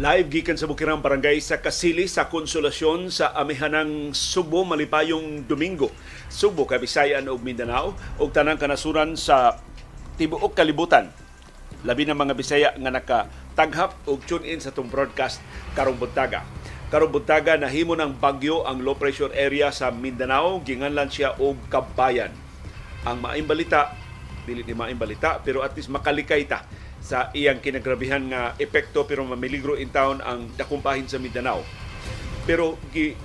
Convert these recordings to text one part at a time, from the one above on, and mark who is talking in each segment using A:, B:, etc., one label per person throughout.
A: Live gikan sa Bukirang Barangay sa Kasili sa Konsolasyon sa Amihanang Subo malipayong Domingo. Subo, Kabisayan ug Mindanao ug tanang kanasuran sa tibuok kalibutan. Labi ng mga Bisaya nga nakataghap ug tune in sa tong broadcast karong buntaga. Karong buntaga nahimo ng bagyo ang low pressure area sa Mindanao, ginganlan siya og kabayan. Ang maayong balita, dili ni maayong balita, pero at least makalikay ta sa iyang kinagrabihan nga epekto pero mamiligro in town ang dakumpahin sa Mindanao. Pero gi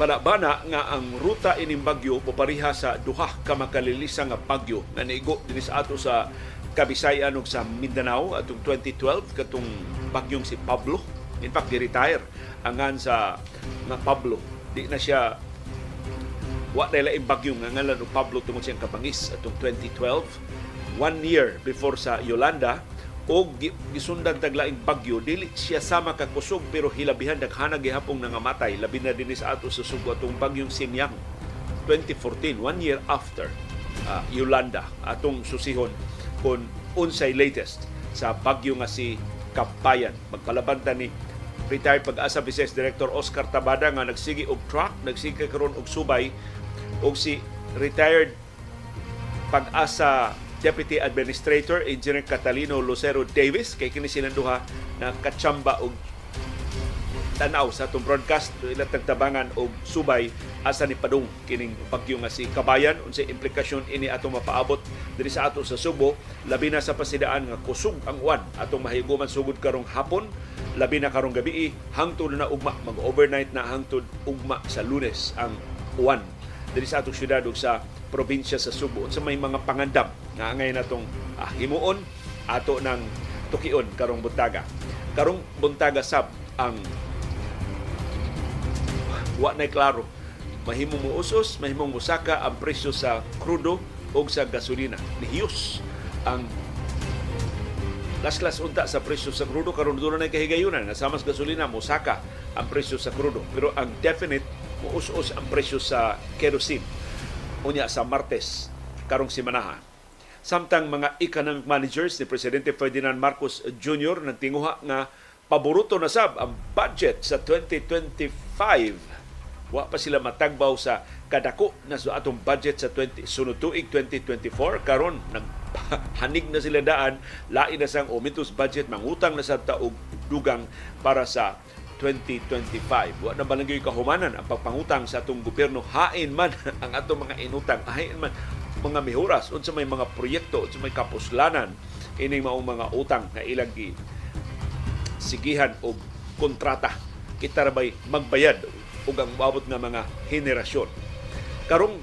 A: bana-bana nga ang ruta ining bagyo popariha sa duha ka makalilisa nga bagyo nga niigo dinhi ato sa Kabisayan ug sa Mindanao atong 2012 katong bagyong si Pablo. In fact, di-retire angan sa nga Pablo. Di na siya wa laing bagyo nga ngalan og Pablo tungod siyang kapangis atong 2012 one year before sa Yolanda o gisundan taglaing bagyo dili siya sama ka kusog pero hilabihan daghana gihapon nga matay. Labi na dinhi sa ato sa sugo atong bagyong Sinyang 2014 one year after uh, Yolanda atong susihon kon unsay latest sa bagyo nga si Kampayan. Magpalabanta ni retired pag-asa Vice Director Oscar Tabada nga nagsigi og truck nagsigi karon og subay og si retired pag-asa Deputy Administrator Engineer Catalino Lucero Davis kay kini silang duha na katsamba og tanaw sa atong broadcast ila tagtabangan og subay asa ni padung kining bagyo nga si Kabayan. Unsay implikasyon ini atong mapaabot diri sa ato sa Subo labi na sa pasidaan nga kusog ang uwan. Atong mahiguman sugod karong hapon labi na karong gabi hangtod na ugma. Mag overnight na hangtod ugma sa Lunes ang uwan diri sa atong syudad ug sa probinsya sa Subo. Sa may mga pangandam nga angay natong ah, himuon ato ng tukion karong buntaga. Karong buntaga sab ang wa na klaro. Mahimong muusos, mahimong musaka ang presyo sa krudo o sa gasolina. Nihiyos ang las-las unta sa presyo sa krudo. Karon doon na kahigayunan. Nga sa gasolina musaka ang presyo sa krudo. Pero ang definite muus-us ang presyo sa kerosene unya sa Martes karong simanaha. Samtang mga economic managers ni Presidente Ferdinand Marcos Jr. nagtinguha nga paboruto na sab ang budget sa 2025. Wa pa sila matagbaw sa kadako na sa atong budget sa 20 sunod tuig 2024 karon naghanig na sila daan lain na sang omitus budget mangutang na sa taog dugang para sa 2025. Wa na balangay kahumanan ang pagpangutang sa atong gobyerno. Hain man ang atong mga inutang. Hain man mga mihuras unsa may mga proyekto unsa may kapuslanan ini maong mga utang na ilang gi sigihan og kontrata kita rabay magbayad og ang maabot nga mga henerasyon karong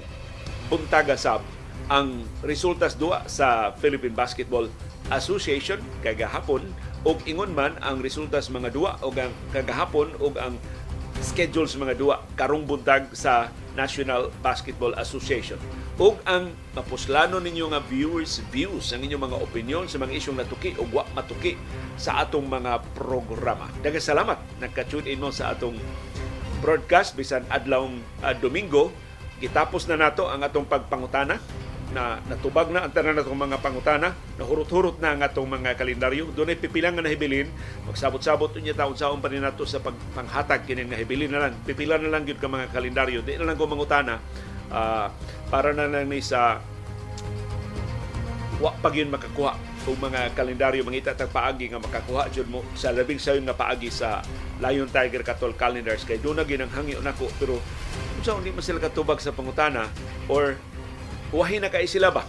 A: buntaga sab ang resultas duwa sa Philippine Basketball Association kay gahapon og ingon man ang resulta sa mga duwa o ang kagahapon o ang schedule sa mga duwa karong buntag sa National Basketball Association. Ug ang mapuslano ninyo nga viewers views ang inyong mga opinion sa mga isyong natuki o wa matuki sa atong mga programa. Daghang salamat nagka-tune in mo sa atong broadcast bisan adlawng uh, Domingo. Gitapos na nato ang atong pagpangutana na natubag na ang tanan natong mga pangutana, nahurot-hurot na ang atong mga kalendaryo. Doon ay pipilang nga nahibilin, magsabot-sabot unya taon saon pa nato sa pagpanghatag kini nga hibilin na lang. Pipila na lang gyud ka mga kalendaryo. Di na lang ko mangutana uh, para na lang ni sa wa pag yun makakuha kung mga kalendaryo mangita tag paagi nga makakuha jud mo sa labing sayon nga paagi sa Lion Tiger Katol calendars kay do na ginang hangyo nako pero unsa hindi man sila katubag sa pangutana or Wahi na kay sila ba?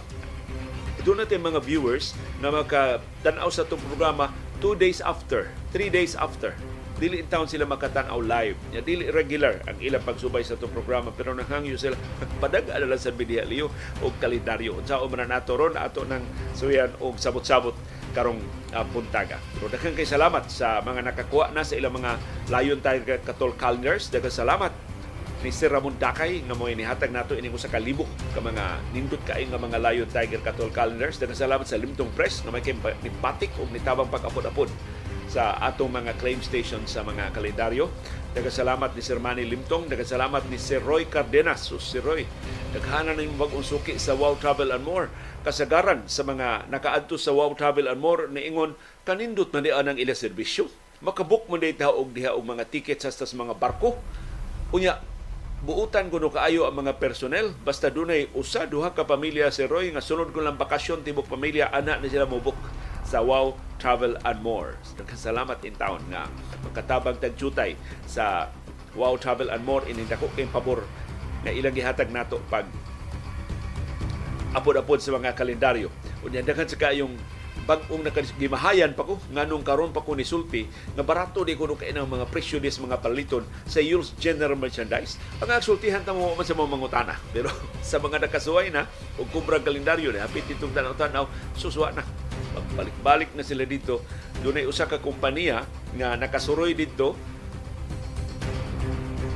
A: Doon natin mga viewers na makatanaw sa itong programa two days after, three days after. Dili in town sila makatanaw live. Ya, dili regular ang ilang pagsubay sa itong programa pero nanghangyo sila padag lang sa media liyo o kalendaryo. Sa umana nato ron ato ng suyan o sabot-sabot karong uh, puntaga. Pero daghang kay salamat sa mga nakakuha na sa ilang mga Lion Tiger Katol calendars. Daghang salamat ni Sir Ramon Dakay nga mo inihatag nato ini sa kalibok ka mga nindot kay nga mga Lion Tiger Katol calendars dahil salamat sa Limtong Press nga may nipatik og nitabang pag-apod-apod sa atong mga claim station sa mga kalendaryo. Daga salamat ni Sir Manny Limtong, daga salamat ni Sir Roy Cardenas. So, Sir Roy, daghana na yung bagong suki sa Wow Travel and More. Kasagaran sa mga nakaadto sa Wow Travel and More, niingon, kanindot na di ang ila serbisyo makabuk mo dito og diha og mga tickets sa mga barko. Unya, buutan kuno kaayo ang mga personnel basta dunay usa duha ka pamilya si Roy nga sunod ko lang bakasyon tibok pamilya ana na sila mobuk sa Wow Travel and More. Salamat in town nga magkatabang tagjutay sa Wow Travel and More ini dako kay pabor nga ilang gihatag nato pag apod-apod sa mga kalendaryo. Unya daghan sa kayong bag-ong nakagimahayan pa ko nganong karon pa ko ni sulti nga barato di kuno kay mga presyo dis mga paliton sa Yule's General Merchandise. Ang agsultihan ta mo man sa mga mangutana. Pero sa mga nakasuway na ug kubrang kalendaryo na hapit itong tanaw-tanaw suswa na. Pagbalik-balik na sila dito. Dunay usa ka kompanya nga nakasuroy dito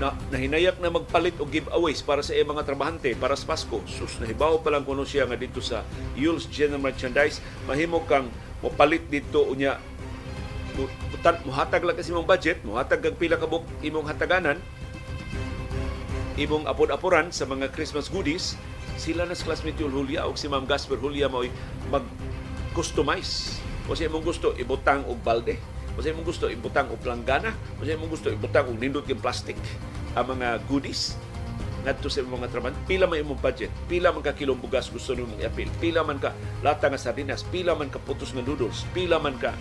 A: na nahinayap na magpalit og giveaways para sa iyang mga trabahante para sa Pasko. Sus, nahibaw pa lang kuno siya nga dito sa Yule's General Merchandise. Mahimo kang mopalit dito unya butan muhatag lang kasi mong budget, muhatag kag pila ka buk imong hataganan imong apod-apuran sa mga Christmas goodies, sila na sa classmate Yul Julia o si Ma'am Gasper Julia mo mag-customize. O siya mong gusto, ibutang og balde Basta mong gusto ibutang og planggana, basta mong gusto ibutang og nindot yung plastic ang mga goodies ngadto sa mga trabaho. Pila man imong budget, pila man ka kilong bugas gusto nimong i-apil, pila man ka lata nga sardinas, pila man ka putos nga noodles, pila man ka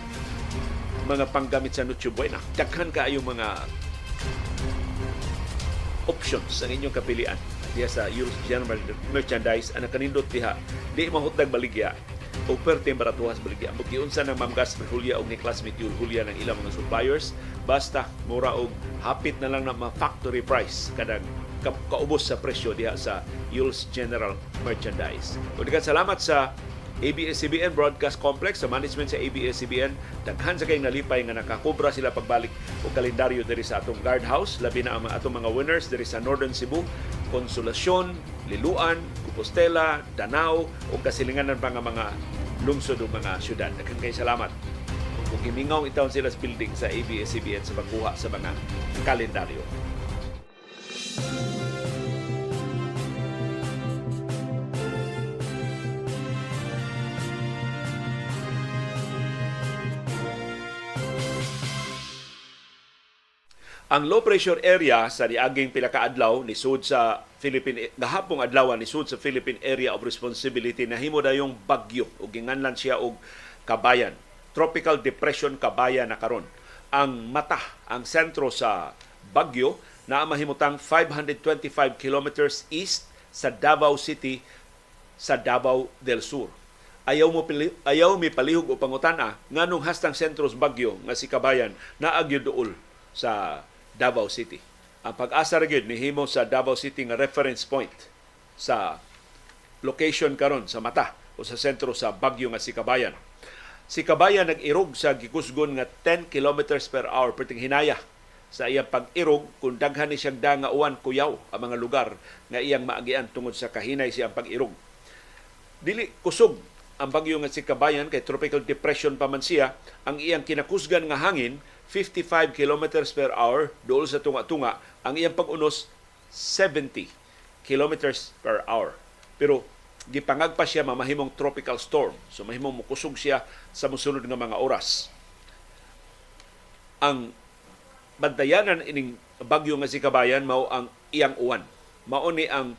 A: mga panggamit sa Noche Buena. Daghan ka yung mga options sa inyong kapilian diya sa Euro General Merchandise ang kanindot diha di mahutdag baligya o perte baratuhas baligya. Ang giunsa ng Ma'am Gasper Julia o ni classmate Yul Julia ng ilang mga suppliers basta mura og hapit na lang na mga factory price kadang kaubos sa presyo diha sa Yule's General Merchandise. Ulikan salamat sa ABS-CBN Broadcast Complex sa management sa ABS-CBN daghan sa kay nalipay nga nakakobra sila pagbalik og kalendaryo diri sa atong guardhouse labi na ang atong mga winners diri sa Northern Cebu Konsolasyon, Liluan, Compostela, Danao o kasilinganan pa nga mga lungsod o mga syudad. Daghang kay salamat. Kung himingaw itawon sila sa building sa ABS-CBN sa pagkuha sa mga kalendaryo. Ang low pressure area sa niaging pila adlaw ni sud sa Philippine gahapong adlaw ni sud sa Philippine Area of Responsibility nahimo dayong bagyo ug ginganlan siya og kabayan. Tropical Depression kabayan na karon. Ang mata, ang sentro sa bagyo na mahimutang 525 kilometers east sa Davao City sa Davao del Sur. Ayaw mo pili, ayaw mi palihog o pangutana nganong hastang sentro sa bagyo nga si kabayan na dool sa Davao City. Ang pag-asa gyud himo sa Davao City nga reference point sa location karon sa mata o sa sentro sa bagyo nga si Kabayan. Si Kabayan nag-irog sa gikusgon nga 10 kilometers per hour perting hinaya sa iyang pag-irog kung daghan ni siyang danga uwan kuyaw ang mga lugar nga iyang maagian tungod sa kahinay siyang pag-irog. Dili kusog ang bagyo nga si Kabayan kay tropical depression pa man siya ang iyang kinakusgan nga hangin 55 kilometers per hour dool sa tunga-tunga. Ang iyang pag-unos 70 kilometers per hour. Pero gipangag pa siya mamahimong tropical storm. So mahimong mukusog siya sa mosunod nga mga oras. Ang bantayanan ining bagyo nga si Kabayan mao ang iyang uwan. Mao ni ang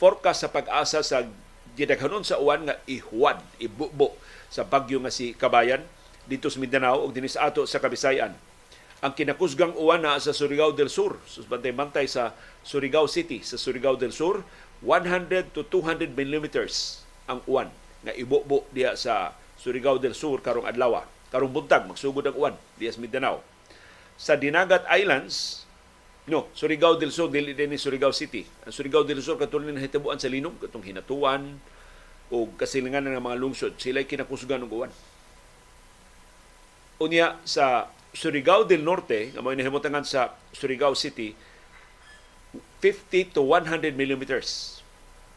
A: forecast sa pag-asa sa gidaghanon sa uwan nga ihuwad ibubo sa bagyo nga si Kabayan dito sa Mindanao ug dinis ato sa Kabisayan. Ang kinakusgang uwan na sa Surigao del Sur, bantay-bantay sa Surigao City, sa Surigao del Sur, 100 to 200 millimeters ang uwan nga ibubo diya sa Surigao del Sur karong adlaw. Karong buntag magsugod ang uwan diya sa Mindanao. Sa Dinagat Islands, no, Surigao del Sur dili din Surigao City. Ang Surigao del Sur katulad na hitabuan sa linog katong hinatuan o kasilingan ng mga lungsod, sila kinakusgan ng uwan unya sa Surigao del Norte, nga may nahimutangan sa Surigao City, 50 to 100 millimeters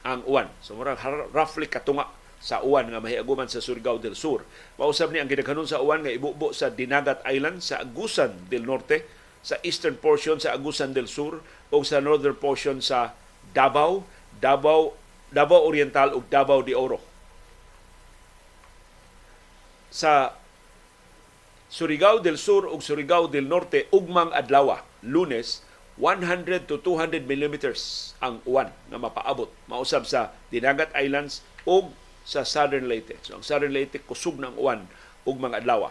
A: ang uwan. So murag roughly katunga sa uwan nga mahiaguman sa Surigao del Sur. Mausab ni ang gidaghanon sa uwan nga ibubo sa Dinagat Island sa Agusan del Norte, sa eastern portion sa Agusan del Sur o sa northern portion sa Davao, Davao, Davao Oriental ug Davao de Oro. Sa Surigao del Sur ug Surigao del Norte ugmang adlaw Lunes 100 to 200 millimeters ang uwan nga mapaabot mausab sa Dinagat Islands ug sa Southern Leyte. So ang Southern Leyte kusog ng uwan ug mga adlaw.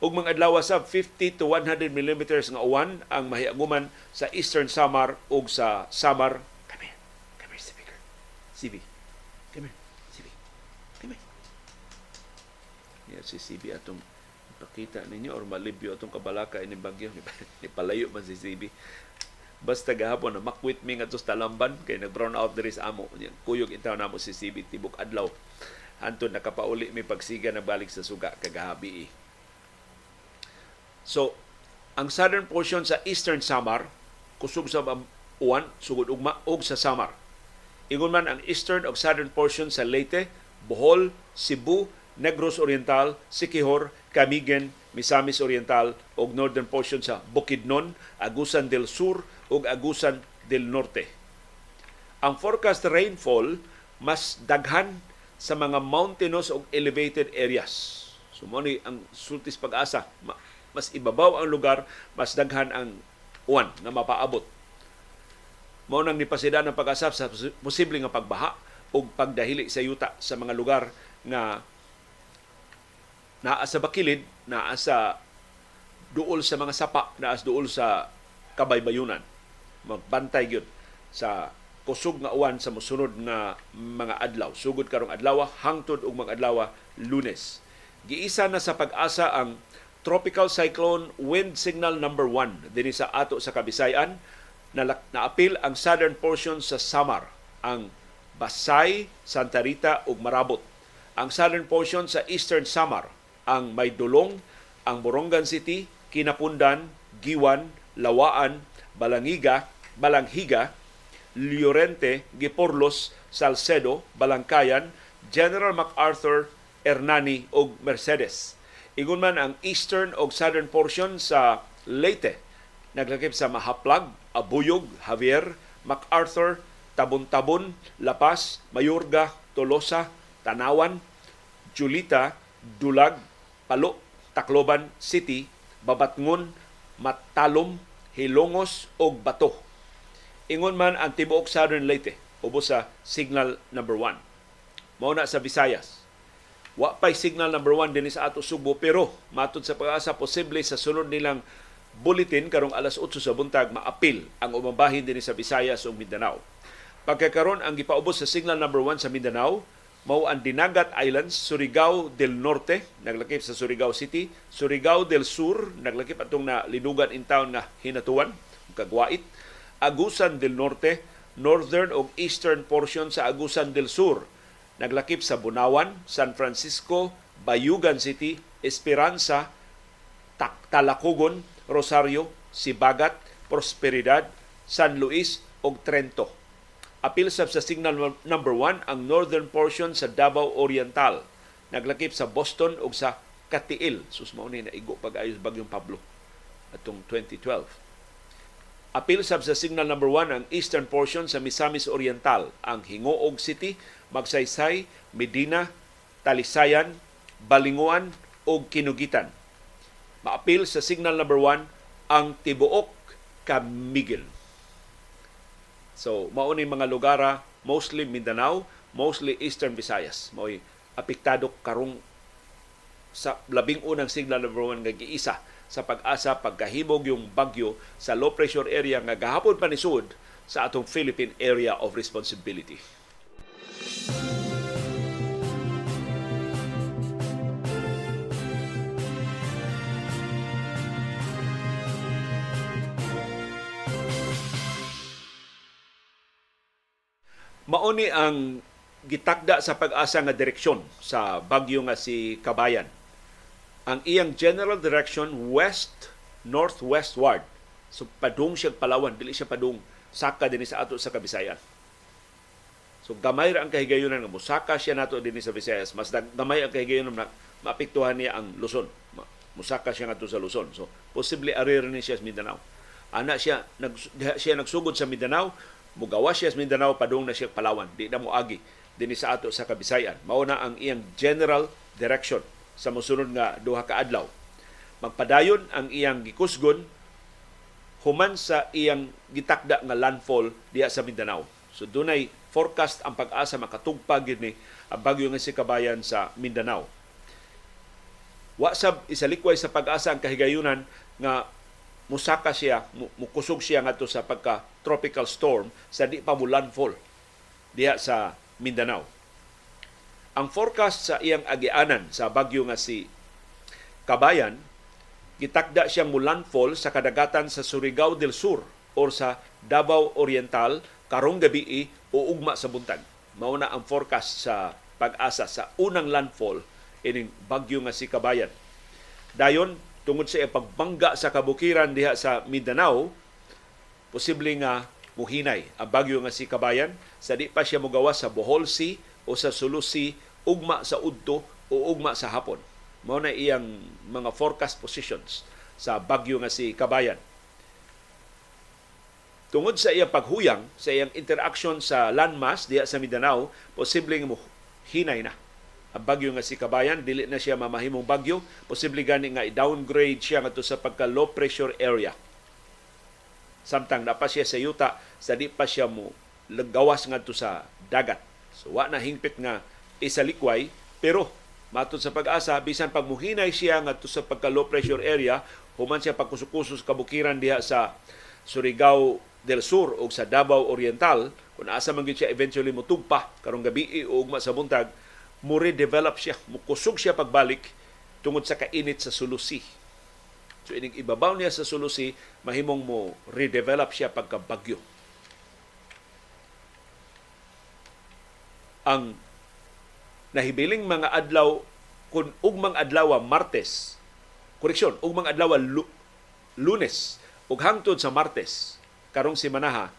A: Ug mga adlaw sa 50 to 100 millimeters nga uwan ang mahiaguman sa Eastern Samar ug sa Samar. Come here. Come here, speaker. CB. Come here. CB. Come here. Yeah, si CB atong pakita ninyo or malibyo atong kabalaka ini bagyo ni palayo man si CB basta gahapon na makwit mi ngadto sa talamban kay nag brown out diri sa amo. Kuyog intaw namo si CB tibok adlaw. Anton nakapauli mi pagsiga na balik sa suga kagabi so ang southern portion sa eastern Samar kusog sa uwan sugod ugma og sa Samar. Ingon man ang eastern ug southern portion sa Leyte Bohol Cebu Negros Oriental, Siquijor, Camigen, Misamis Oriental ug northern portion sa Bukidnon, Agusan del Sur ug Agusan del Norte. Ang forecast rainfall mas daghan sa mga mountainous ug elevated areas. So mo ni ang sultis pag-asa, mas ibabaw ang lugar, mas daghan ang uwan na mapaabot. Mao nang nipasida ng pag-asa sa posible nga pagbaha ug pagdahili sa yuta sa mga lugar nga naa sa bakilid, naa sa duol sa mga sapa, naa sa duol sa kabaybayunan. Magbantay gyud sa kusog nga uwan sa mosunod nga mga adlaw. Sugod karong adlaw hangtod og mga adlaw Lunes. Giisa na sa pag-asa ang tropical cyclone wind signal number 1 dinhi sa ato sa Kabisayan na naapil ang southern portion sa Samar, ang Basay, Santa Rita ug Marabot. Ang southern portion sa eastern Samar, ang Maydulong, ang Borongan City, Kinapundan, Giwan, Lawaan, Balangiga, Balanghiga, Llorente, Giporlos, Salcedo, Balangkayan, General MacArthur, Hernani ug Mercedes. Ingon man ang eastern ug southern portion sa Leyte naglakip sa Mahaplag, Abuyog, Javier, MacArthur, Tabon-Tabon, La Mayorga, Tolosa, Tanawan, Julita, Dulag, Palo, Tacloban City, Babatngon, Matalom, Hilongos o Bato. Ingon man ang tibuok Southern Leyte ubos sa signal number 1. Mao na sa Visayas. Wa pay signal number 1 dinhi sa ato Subo pero matud sa pag-asa posible sa sunod nilang bulletin karong alas 8 sa buntag maapil ang umabahin dinhi sa Visayas ug Mindanao. Pagkakaron ang gipaubos sa signal number 1 sa Mindanao mao ang Dinagat Islands, Surigao del Norte, naglakip sa Surigao City, Surigao del Sur, naglakip atong na linugan in town nga hinatuan, kagwait, Agusan del Norte, northern o eastern portion sa Agusan del Sur, naglakip sa Bunawan, San Francisco, Bayugan City, Esperanza, Talacogon, Rosario, Sibagat, Prosperidad, San Luis ug Trento Apil sab sa signal number 1 ang northern portion sa Davao Oriental. Naglakip sa Boston ug sa Katiil. Sus mao ni naigo pag-ayos bagyong Pablo atong 2012. Apil sab sa signal number 1 ang eastern portion sa Misamis Oriental, ang Hingoog City, Magsaysay, Medina, Talisayan, Balinguan ug Kinugitan. Maapil sa signal number 1 ang Tibuok Camiguin. So, mao ni mga lugara, mostly Mindanao, mostly Eastern Visayas. Mao'y apektado karong sa labing unang signal number one nga giisa sa pag-asa pagkahimog yung bagyo sa low pressure area nga gahapon pa ni sa atong Philippine Area of Responsibility. Mauni ang gitakda sa pag-asa nga direksyon sa bagyo nga si Kabayan. Ang iyang general direction west northwestward. So padung siya Palawan, dili siya padung saka dinhi sa ato sa Kabisayan. So gamay ra ang kahigayunan nga musaka siya nato dinhi sa Visayas, mas gamay ang kahigayunan na maapektuhan niya ang Luzon. Musaka siya ngadto sa Luzon. So posible ari ni siya sa Mindanao. Ana siya nag siya nagsugod sa Mindanao, mugawa siya sa Mindanao padung na siya Palawan di na mo agi dinhi sa ato sa Kabisayan mao na ang iyang general direction sa mosunod nga duha ka adlaw magpadayon ang iyang gikusgon human sa iyang gitakda nga landfall diha sa Mindanao. So dunay forecast ang pag-asa makatugpag ni ang bagyo nga si kabayan sa Mindanao. Wa sab isalikway sa pag-asa ang kahigayunan nga musaka siya, mukusog siya ngadto sa pagka tropical storm sa di pa mo landfall diha sa Mindanao. Ang forecast sa iyang agianan sa bagyo nga si Kabayan gitakda siyang mulandfall sa kadagatan sa Surigao del Sur or sa Davao Oriental karong gabi o ugma sa buntag. Mao na ang forecast sa pag-asa sa unang landfall ining bagyo nga si Kabayan. Dayon tungod sa pagbangga sa kabukiran diha sa Mindanao, posible nga muhinay ang bagyo nga si Kabayan sa di pa siya mogawas sa Bohol Sea o sa Sulu Sea ugma sa udto o ugma sa hapon. Mao na iyang mga forecast positions sa bagyo nga si Kabayan. Tungod sa iyang paghuyang, sa iyang interaction sa landmass diya sa Mindanao, posibleng hinay na ang bagyo nga si Kabayan, dili na siya mamahimong bagyo, posible gani nga i-downgrade siya ngadto sa pagka low pressure area. Samtang na pa siya sa yuta, sa di pa siya mo gawas ngadto sa dagat. So wa na hingpit nga isalikway, pero Matod sa pag-asa, bisan pagmuhinay siya ngadto sa pagka low pressure area, human siya pagkusukusos kabukiran diha sa Surigao del Sur o sa Davao Oriental, kung asa man siya eventually mutugpa karong gabi o ugma sa buntag, mo redevelop siya, mukusog siya pagbalik tungod sa kainit sa Sulusi. So ining ibabaw niya sa Sulusi, mahimong mo redevelop siya pagka bagyo. Ang nahibiling mga adlaw kun ugmang adlaw Martes koreksyon ugmang adlaw Lunes ug hangtod sa Martes karong simanaha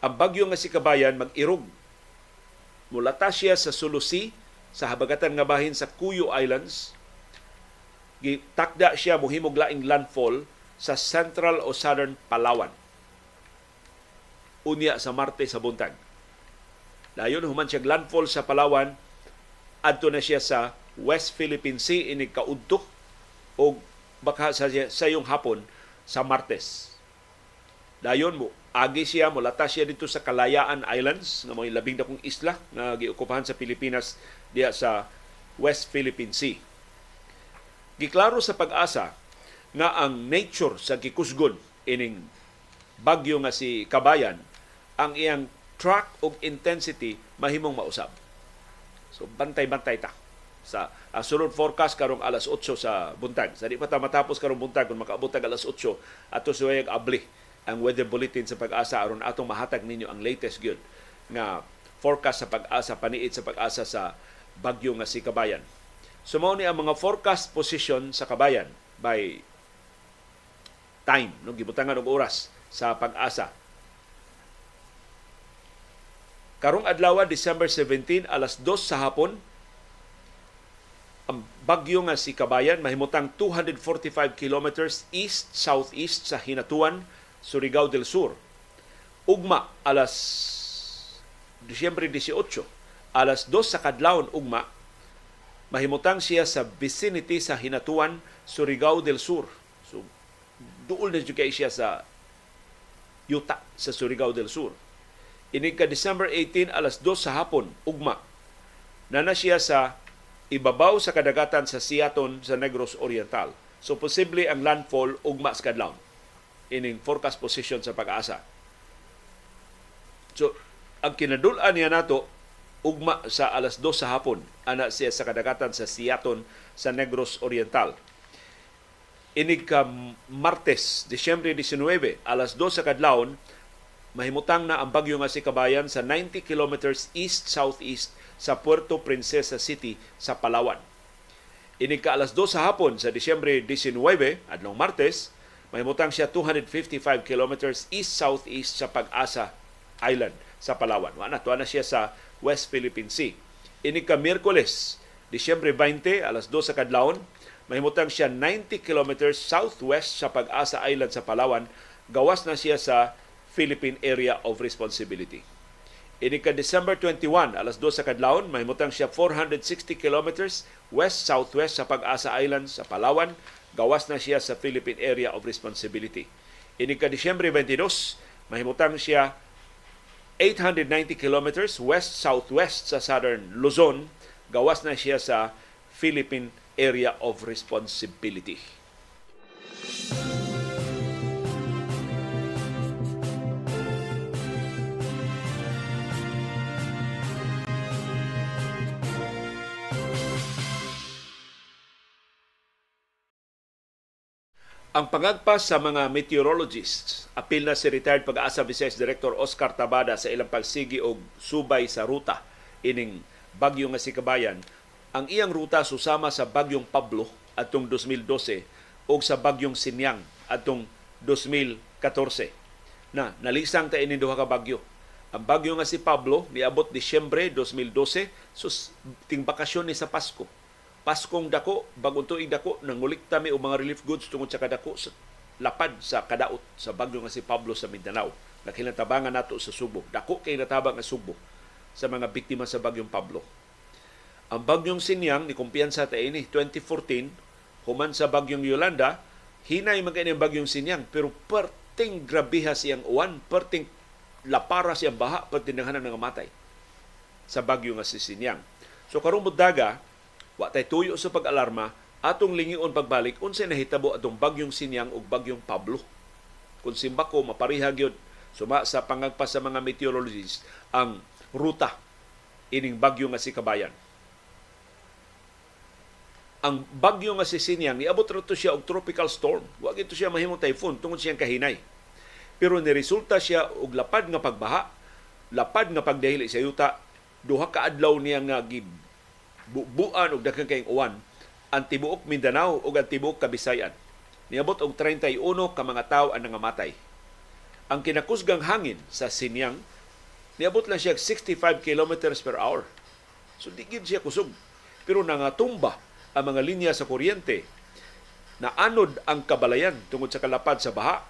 A: ang bagyo nga si Kabayan mag-irog mulata siya sa Sulusi sa habagatan nga bahin sa Cuyo Islands gitakda siya mohimog laing landfall sa Central o Southern Palawan unya sa Martes sa buntag dayon human siya landfall sa Palawan adto na siya sa West Philippine Sea ini kaudto o baka sa sayong hapon sa Martes. Dayon mo agi siya molata siya dito sa Kalayaan Islands nga mga labing dakong isla nga giokupahan sa Pilipinas diha sa West Philippine Sea. Giklaro sa pag-asa nga ang nature sa gikusgon ining bagyo nga si Kabayan ang iyang track og intensity mahimong mausab So bantay-bantay ta sa uh, sunod forecast karong alas 8 sa buntag. Sa di pa ta matapos karong buntag kung makaabot alas 8 ato suwayag abli ang weather bulletin sa pag-asa aron atong mahatag ninyo ang latest gyud nga forecast sa pag-asa paniid sa pag-asa sa bagyo nga si Kabayan. Sumaw ni ang mga forecast position sa Kabayan by time no gibutangan og oras sa pag-asa Karong adlaw December 17 alas 2 sa hapon ang bagyo nga si Kabayan mahimutang 245 kilometers east southeast sa Hinatuan, Surigao del Sur. Ugma alas Disyembre 18 alas 2 sa kadlawon ugma mahimutang siya sa vicinity sa Hinatuan, Surigao del Sur. So duol na jud siya sa yuta sa Surigao del Sur Inig ka December 18 alas 2 sa hapon, ugma. Nana siya sa ibabaw sa kadagatan sa Siaton sa Negros Oriental. So posible ang landfall ugma sa kadlawon. Ining forecast position sa pag-asa. So ang kinadulan niya nato ugma sa alas 2 sa hapon ana siya sa kadagatan sa Siaton sa Negros Oriental. Inig ka Martes, Disyembre 19, alas 2 sa kadlawon, mahimutang na ang bagyo nga si Kabayan sa 90 kilometers east-southeast sa Puerto Princesa City sa Palawan. Ini ka alas 2 sa hapon sa Disyembre 19, adlong Martes, mahimutang siya 255 kilometers east-southeast sa Pag-asa Island sa Palawan. Wa na na siya sa West Philippine Sea. Ini ka Miyerkules, Disyembre 20, alas 2 sa kadlawon, mahimutang siya 90 kilometers southwest sa Pag-asa Island sa Palawan. Gawas na siya sa Philippine Area of Responsibility. Ini ka December 21, alas 2 sa kadlawon, mahimutang siya 460 kilometers west-southwest sa Pag-asa Island sa Palawan. Gawas na siya sa Philippine Area of Responsibility. Ini ka Disyembre 22, mahimutang siya 890 kilometers west-southwest sa southern Luzon, gawas na siya sa Philippine Area of Responsibility. Ang pangagpas sa mga meteorologists, apil na si retired pag-asa Vice Director Oscar Tabada sa ilang pagsigi og subay sa ruta ining bagyo nga si Kabayan. Ang iyang ruta susama sa bagyong Pablo atong 2012 o sa bagyong Sinyang atong 2014. Na nalisang ta ini duha ka bagyo. Ang bagyo nga si Pablo niabot Disyembre 2012 sus ting bakasyon ni sa Pasko Paskong dako, bagong tuig dako, nangulikta mi og mga relief goods tungod sa kadako sa lapad sa kadaot sa bagyo nga si Pablo sa Mindanao. Nakilantabangan nato sa Subo. Dako kay natabang nga Subo sa mga biktima sa bagyong Pablo. Ang bagyong Sinyang ni kumpiyansa ta ini 2014 human sa bagyong Yolanda, hinay man kay bagyong Sinyang pero perting grabiha siyang uwan, perting lapara siyang baha, perting nga matay sa bagyo nga si Sinyang. So karong daga, Wa tay tuyo sa pag-alarma atong lingion pagbalik unsay nahitabo atong bagyong Sinyang ug bagyong Pablo. Kung simbako mapariha gyud suma sa pangagpas sa mga meteorologists ang ruta ining bagyo nga si Kabayan. Ang bagyo nga si Sinyang niabot ra to siya og tropical storm. Wa gito siya mahimong typhoon tungod siyang kahinay. Pero niresulta siya og lapad nga pagbaha, lapad nga pagdahili sa yuta, duha ka adlaw niya nga bubuan og daghang kayong uwan ang tibuok Mindanao ug ang tibuok Kabisayan. Niabot og 31 ka mga tawo ang nangamatay. Ang kinakusgang hangin sa Sinyang niabot lang siya 65 kilometers per hour. So di gid siya kusog. Pero nangatumba ang mga linya sa kuryente na anod ang kabalayan tungod sa kalapad sa baha.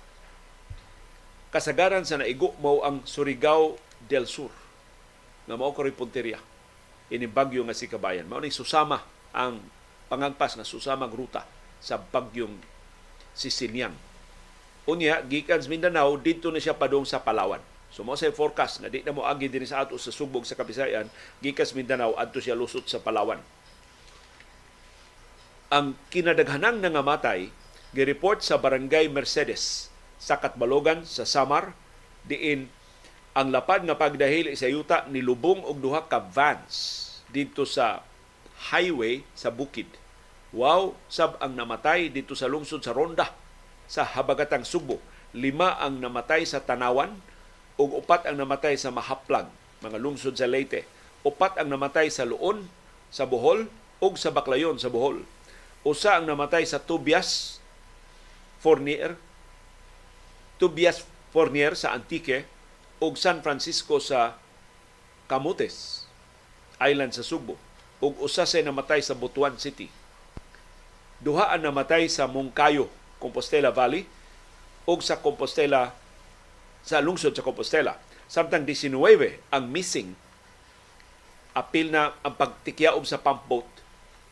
A: Kasagaran sa naigo mao ang Surigao del Sur nga mao ko punteriya ini bagyo nga si Kabayan. Mao ni susama ang pangagpas nga susamang ruta sa bagyong Sicilian. Unya, gikan sa Mindanao, dito na siya padong sa Palawan. So mo sa forecast na di na mo agi din sa ato sa subog sa Kabisayan, gikas Mindanao adto siya lusot sa Palawan. Ang kinadaghanang nangamatay gireport sa Barangay Mercedes sa Katbalogan sa Samar diin ang lapad nga pagdahili sa yuta nilubong og duha ka vans dito sa highway sa bukid. Wow, sab ang namatay dito sa lungsod sa Ronda sa habagatang Subo. Lima ang namatay sa Tanawan ug upat ang namatay sa Mahaplag, mga lungsod sa Leyte. Upat ang namatay sa Luon, sa Bohol ug sa Baclayon sa Bohol. Usa ang namatay sa Tubias, Fournier, Tubias Fournier sa Antique ug San Francisco sa Camotes Island sa Subo ug usa say namatay sa Butuan City. Duha ang namatay sa Moncayo, Compostela Valley ug sa Compostela sa lungsod sa Compostela. Samtang 19 ang missing apil na ang pagtikyaob sa pump boat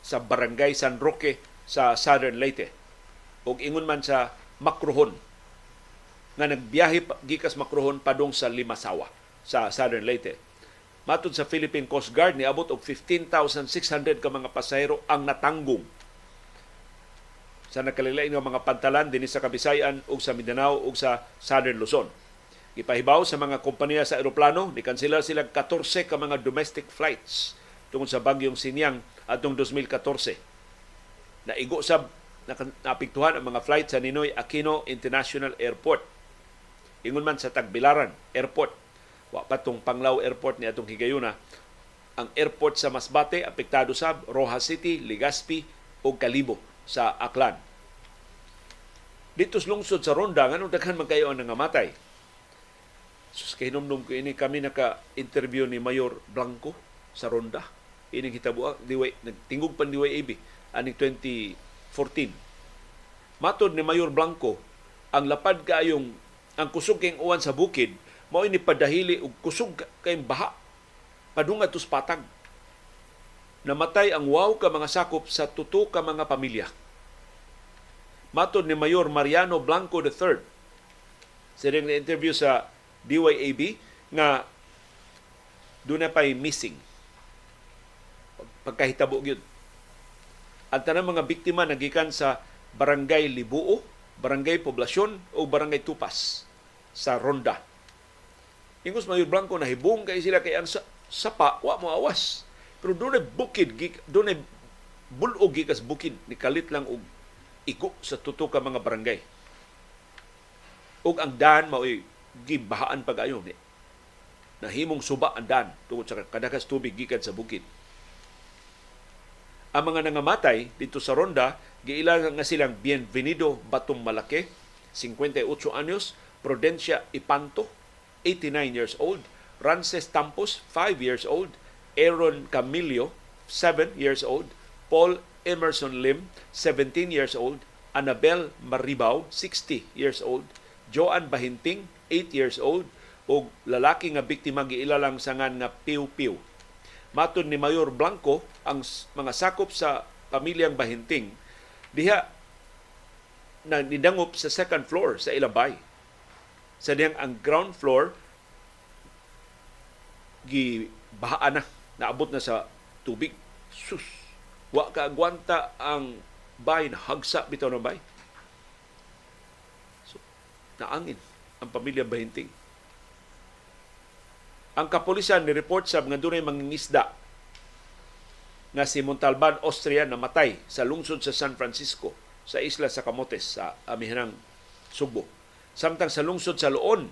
A: sa Barangay San Roque sa Southern Leyte ug ingon man sa Makruhon nga nagbiyahe gikas Makruhon padung sa Limasawa sa Southern Leyte Matod sa Philippine Coast Guard, niabot og 15,600 ka mga pasahero ang natanggong sa nakalilain nga mga pantalan din sa Kabisayan ug sa Mindanao ug sa Southern Luzon. Gipahibaw sa mga kompanya sa eroplano, nikanselar sila 14 ka mga domestic flights tungod sa bagyong Sinyang atong 2014. Naigo sa napiktuhan ang mga flight sa Ninoy Aquino International Airport. Ingon man sa Tagbilaran Airport Wa pa tong Panglao Airport ni atong higayuna. Ang airport sa Masbate apektado sab Rojas City, Legazpi ug Kalibo sa Aklan. Dito sa lungsod sa Ronda, nga daghan man kayo ang nangamatay. Sus kay ko ini kami naka-interview ni Mayor Blanco sa Ronda. Ini hitabo diway nagtingog pan diway AB aning 2014. Matod ni Mayor Blanco, ang lapad kayong ang kusog kayong uwan sa bukid mao ini padahili og kusog kay baha padunga tus patag namatay ang wow ka mga sakop sa tuto ka mga pamilya Matod ni Mayor Mariano Blanco III sa ring interview sa DYAB nga doon na pa'y missing. Pagkahitabo yun. Ang tanang mga biktima nagikan sa Barangay Libuo, Barangay Poblasyon o Barangay Tupas sa Ronda. Ingos Mayor Blanco nahibong kay sila kay ang sa, sapa wa mo awas. Pero doon bukid, doon bulog gikas bukid ni kalit lang og iko sa tuto ka mga barangay. Ug ang daan mao'y gibahaan pag-ayo ni. Nahimong suba ang daan tungod sa kadakas tubig gikan sa bukid. Ang mga nangamatay dito sa Ronda, giilang nga silang Bienvenido Batong Malaki, 58 anyos, Prudencia Ipanto, 89 years old, Rances Tampos, 5 years old, Aaron Camilio, 7 years old, Paul Emerson Lim, 17 years old, Annabel Maribao, 60 years old, Joan Bahinting, 8 years old, o lalaki nga biktima giilalang sangan nga Piu Piu. Matun ni Mayor Blanco, ang mga sakop sa pamilyang Bahinting, diha na nidangop sa second floor sa Ilabay. Sa diyang ang ground floor, gibahaan na, naabot na sa tubig. Sus! Wa ka agwanta ang bay na hagsa bitaw ng bay. So, naangin ang pamilya Bahinting. Ang kapulisan ni report sa mga dunay mangingisda nga si Montalban, Austria namatay sa lungsod sa San Francisco sa isla sa Camotes sa amihanang Subo. Samtang sa lungsod sa Luon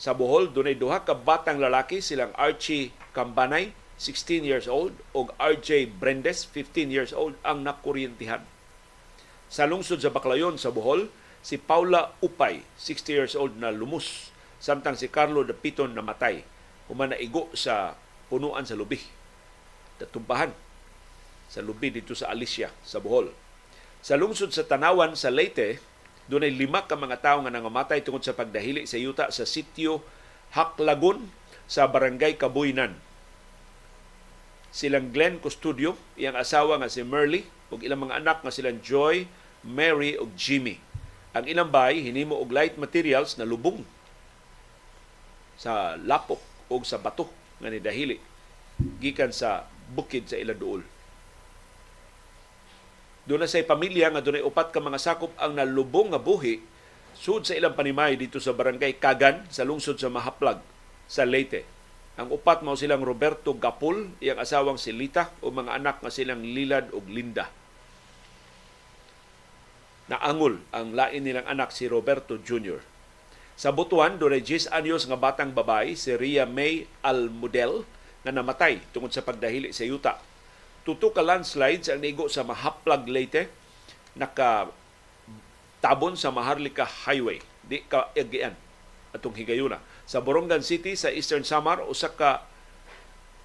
A: sa Bohol dunay duha ka batang lalaki silang Archie Cambanay 16 years old o RJ Brendes 15 years old ang nakuryentihan. Sa lungsod sa Baclayon sa Bohol si Paula Upay 60 years old na lumus samtang si Carlo de Piton namatay human igo sa punuan sa lubi. Tatumpahan sa lubi dito sa Alicia, sa Bohol. Sa lungsod sa Tanawan sa Leyte, doon ay lima ka mga tao nga nangamatay tungod sa pagdahili sa yuta sa sitio Haklagon sa Barangay Kabuynan. Silang Glenn Custodio, iyang asawa nga si Merly, ug ilang mga anak nga silang Joy, Mary ug Jimmy. Ang ilang bahay hinimo og light materials na lubong sa lapok o sa bato nga ni dahili gikan sa bukid sa ilang duol. Doon na say pamilya nga dunay upat ka mga sakop ang nalubong nga buhi sud sa ilang panimay dito sa barangay Kagan sa lungsod sa Mahaplag sa Leyte. Ang upat mao silang Roberto Gapul, iyang asawang si Lita o mga anak nga silang Lilad ug Linda. Naangol ang lain nilang anak si Roberto Jr. Sa Butuan, doon 10 anyos nga batang babae, si Ria May Almudel, na namatay tungod sa pagdahili sa yuta tuto ka landslides ang nigo sa Mahaplag Leyte naka tabon sa Maharlika Highway. Di ka agian atong higayuna. Sa Borongan City sa Eastern Samar usa ka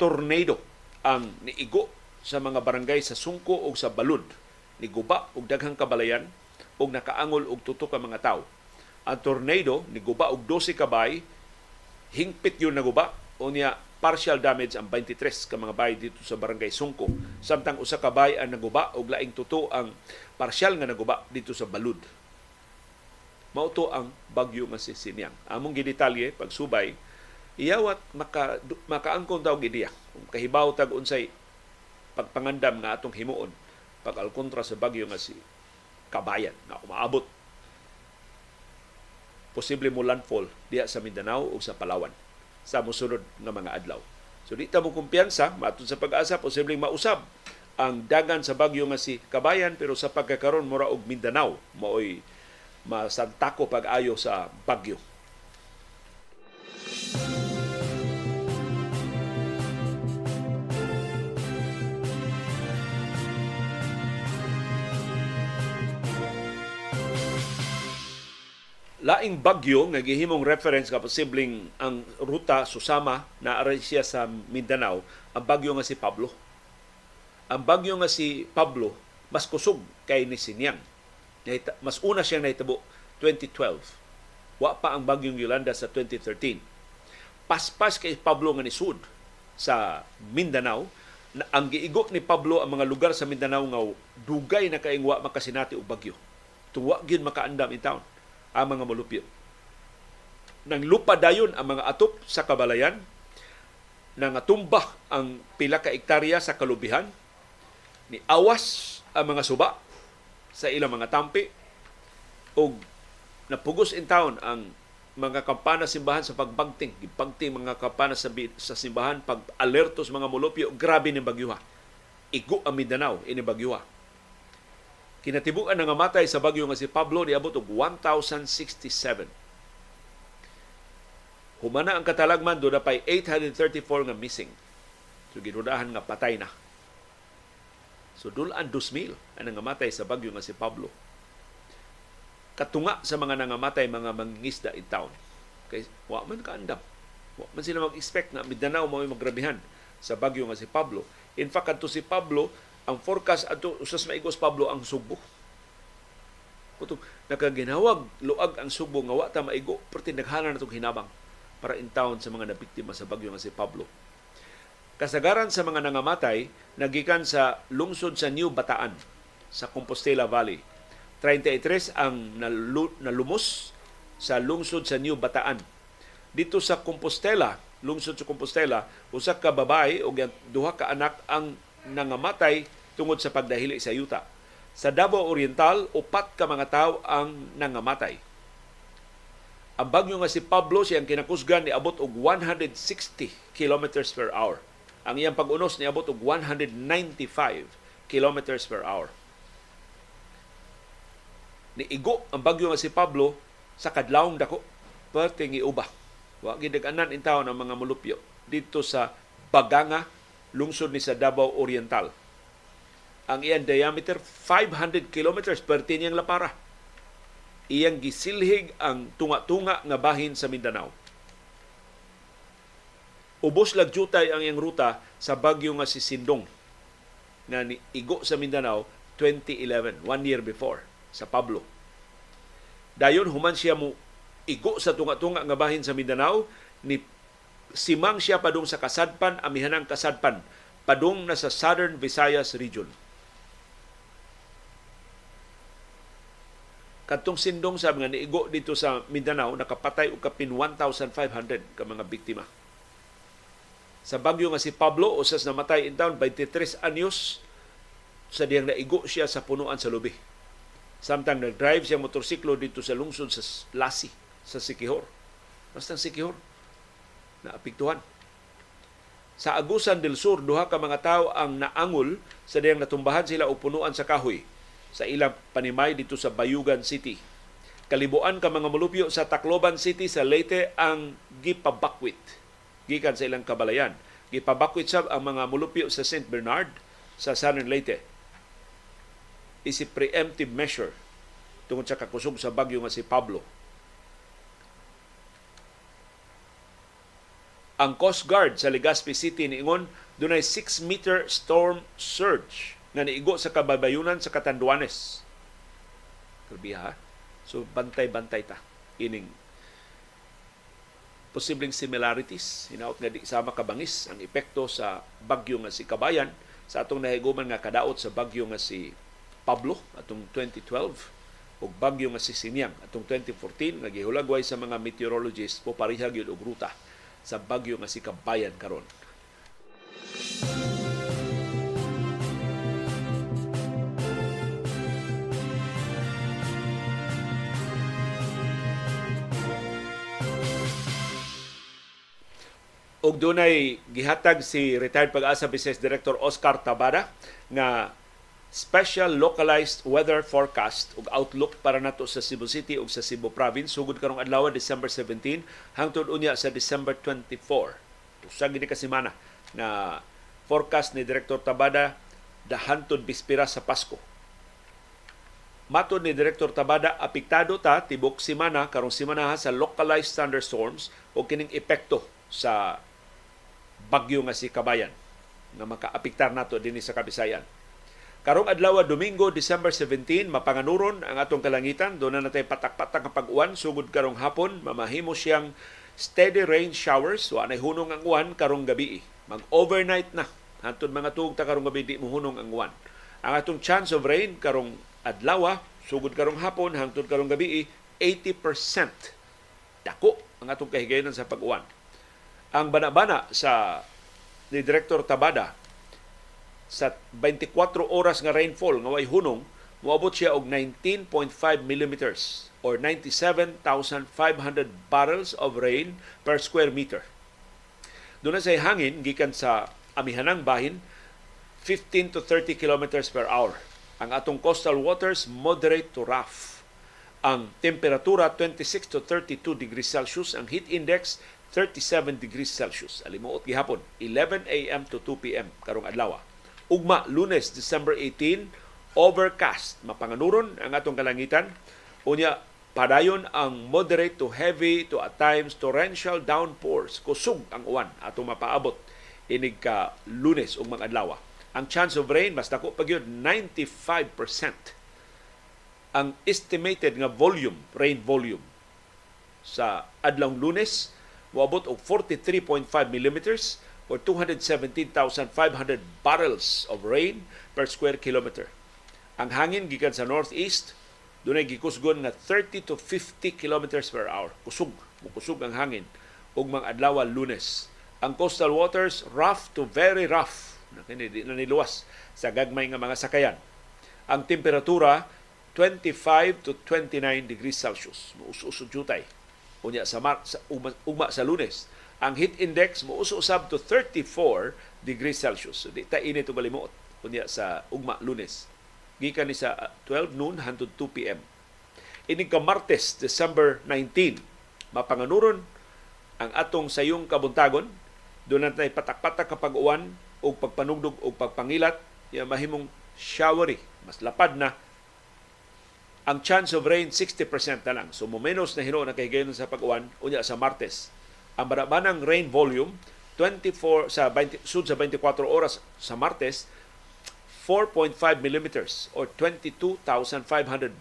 A: tornado ang niigo sa mga barangay sa Sungko o sa Balud. Niguba og daghang kabalayan og nakaangol og tuto ka mga tawo ang tornado niguba og 12 kabay hingpit yun naguba. Unya partial damage ang 23 ka mga bahay dito sa barangay Sungko. Samtang usa ka bahay ang naguba og laing tuto ang partial nga naguba dito sa Balud. Mauto ang bagyo nga si Sinyang. Among gidetalye pagsubay iyawat maka makaangkon daw gidiya. Kung kahibaw tag unsay pagpangandam nga atong himuon pag alkontra sa bagyo nga si Kabayan na umaabot posible mo landfall diya sa Mindanao o sa Palawan sa musunod nga mga adlaw. So di ta mo kumpiyansa, matun sa pag-asa, posibleng mausab ang dagan sa bagyo nga si Kabayan pero sa pagkakaroon mura og Mindanao maoy masantako pag-ayo sa bagyo. Laing bagyo nga gihimong reference ka posibleng ang ruta susama na siya sa Mindanao ang bagyo nga si Pablo. Ang bagyo nga si Pablo mas kusog kay ni Sinyang. Mas una siyang nahitabo 2012. Wa pa ang bagyong Yolanda sa 2013. Paspas kay Pablo nga ni Sud sa Mindanao na ang giigo ni Pablo ang mga lugar sa Mindanao nga dugay na kaingwa makasinati og bagyo tuwa gyud makaandam in town ang mga molupyo. Nang lupa dayon ang mga atop sa kabalayan, nangatumba ang pila ka ektarya sa kalubihan, ni awas ang mga suba sa ilang mga tampi, o napugos in town ang mga kampana simbahan sa pagbagting, gipagting mga kampana sa, sa simbahan, pag alertos mga molupyo, grabe ni bagyuha. Igo ang Mindanao, ini bagyuha. Kinatibuan nga matay sa bagyo nga si Pablo ni abot og 1067. Humana ang katalagman do na pay 834 nga missing. So ginudahan nga patay na. So dulan 2,000 ang nangamatay sa bagyo nga si Pablo katunga sa mga nangamatay mga mangingisda in town. Kay wa man kaandam. Wa man sila mag-expect na Mindanao mo magrabihan sa bagyo nga si Pablo. In fact, adto si Pablo, ang forecast adto usas maigos Pablo ang Subo. Kutong nakaginawag luag ang Subo nga wa ta maigo perti naghanan natong hinabang para in town sa mga nabiktima sa bagyo nga si Pablo. Kasagaran sa mga nangamatay nagikan sa lungsod sa New Bataan sa Compostela Valley 33 ang nalumos sa lungsod sa New Bataan. Dito sa Compostela, lungsod sa Compostela, usa ka babae o duha ka anak ang nangamatay tungod sa pagdahili sa yuta. Sa Davao Oriental, upat ka mga tao ang nangamatay. Ang bagyo nga si Pablo siyang kinakusgan ni abot og 160 kilometers per hour. Ang iyang pag-unos ni abot og 195 kilometers per hour ni igo ang bagyo nga si Pablo sa kadlawong dako perting iuba. Wa gidaganan in taon ang mga mulupyo dito sa Baganga, lungsod ni sa Davao Oriental. Ang iyang diameter 500 kilometers perti niyang lapara. Iyang gisilhig ang tunga-tunga nga bahin sa Mindanao. Ubos lag jutay ang iyang ruta sa bagyo nga si Sindong ni igo sa Mindanao 2011, one year before sa Pablo. Dayon human siya mo igo sa tunga-tunga nga bahin sa Mindanao ni simang siya padung sa kasadpan amihanang kasadpan padung na sa Southern Visayas region. Katong sindong sa mga niigo dito sa Mindanao, nakapatay og kapin 1,500 ka mga biktima. Sa bagyo nga si Pablo, usas namatay in town, 23 anyos, sa diyang naigo siya sa punuan sa lubi Samtang nag-drive siya motorsiklo dito sa lungsod sa Lasi, sa Sikihor. Basta Sikihor, naapiktuhan. Sa Agusan del Sur, duha ka mga tao ang naangol sa diyang natumbahan sila o punuan sa kahoy sa ilang panimay dito sa Bayugan City. Kalibuan ka mga mulupyo sa Tacloban City sa Leyte ang gipabakwit gikan sa ilang kabalayan. Gipabakwit sab ang mga mulupyo sa St. Bernard sa Southern Leyte is a preemptive measure tungod sa kakusog sa bagyo nga si Pablo. Ang Coast Guard sa Legazpi City niingon dunay 6 meter storm surge nga niigo sa kababayunan sa Catanduanes. Grabe ha. So bantay-bantay ta ining posibleng similarities hinaot nga di sama kabangis ang epekto sa bagyo nga si Kabayan sa atong nahiguman nga kadaot sa bagyo nga si Pablo atong 2012 ug bagyo nga si Sinyang atong 2014 nagihulagway sa mga meteorologists po pareha gyud og ruta sa bagyo nga si Kabayan karon. Og dunay gihatag si retired pag-asa Business Director Oscar Tabada nga special localized weather forecast ug outlook para nato sa Cebu City ug sa Cebu Province sugod karong adlaw December 17 hangtod unya sa December 24. Usa gid ka semana na forecast ni Director Tabada dahantod bispira sa Pasko. Matod ni Director Tabada, apektado ta tibok semana karong semana sa localized thunderstorms o kining epekto sa bagyo nga si Kabayan nga makaapektar nato dinhi sa Kabisayan Karong adlaw Domingo, December 17, mapanganuron ang atong kalangitan. Doon na natay patak-patak ang pag-uwan. Sugod karong hapon, mamahimo siyang steady rain showers. So, anay hunong ang uwan karong gabi. Mag-overnight na. Hantod mga tuog ta karong gabi, di mo hunong ang uwan. Ang atong chance of rain karong adlaw, sugod karong hapon hangtod karong gabi 80% dako ang atong kahigayonan sa pag-uwan. Ang bana-bana sa ni Director Tabada sa 24 oras nga rainfall nga way hunong moabot siya og 19.5 millimeters or 97,500 barrels of rain per square meter. Doon na say hangin gikan sa amihanang bahin 15 to 30 kilometers per hour. Ang atong coastal waters moderate to rough. Ang temperatura 26 to 32 degrees Celsius, ang heat index 37 degrees Celsius. Alimuot gihapon 11 a.m. to 2 p.m. karong adlaw. Ugma Lunes December 18 overcast mapanganuron ang atong kalangitan unya padayon ang moderate to heavy to at times torrential downpours kusog ang uwan atong mapaabot inig ka Lunes ug mga adlaw ang chance of rain mas dako pa gyud 95% ang estimated nga volume rain volume sa adlong Lunes moabot og 43.5 millimeters or 217,500 barrels of rain per square kilometer ang hangin gikan sa northeast dunay gikusgon na 30 to 50 kilometers per hour. Kusog, kusog ang hangin ug mga adlaw Lunes. Ang coastal waters rough to very rough na kini niluwas sa gagmay nga mga sakayan. Ang temperatura 25 to 29 degrees Celsius. Muuso-uso jutay. Unya sa, mar, sa ugma, ugma sa Lunes. Ang heat index muuso-usab to 34 degrees Celsius. So, di ta init balimuot unya sa ugma Lunes gikan ni sa 12 noon hangtod 2 p.m. Ining ka Martes, December 19, mapanganuron ang atong sayong kabuntagon doon natin patak-patak kapag uwan o pagpanugdog o pagpangilat ya mahimong showery mas lapad na ang chance of rain 60% na lang so menos na hino na kay sa pag-uwan unya sa Martes ang barabanang rain volume 24 sa 20 sud sa 24 oras sa Martes 4.5 millimeters or 22,500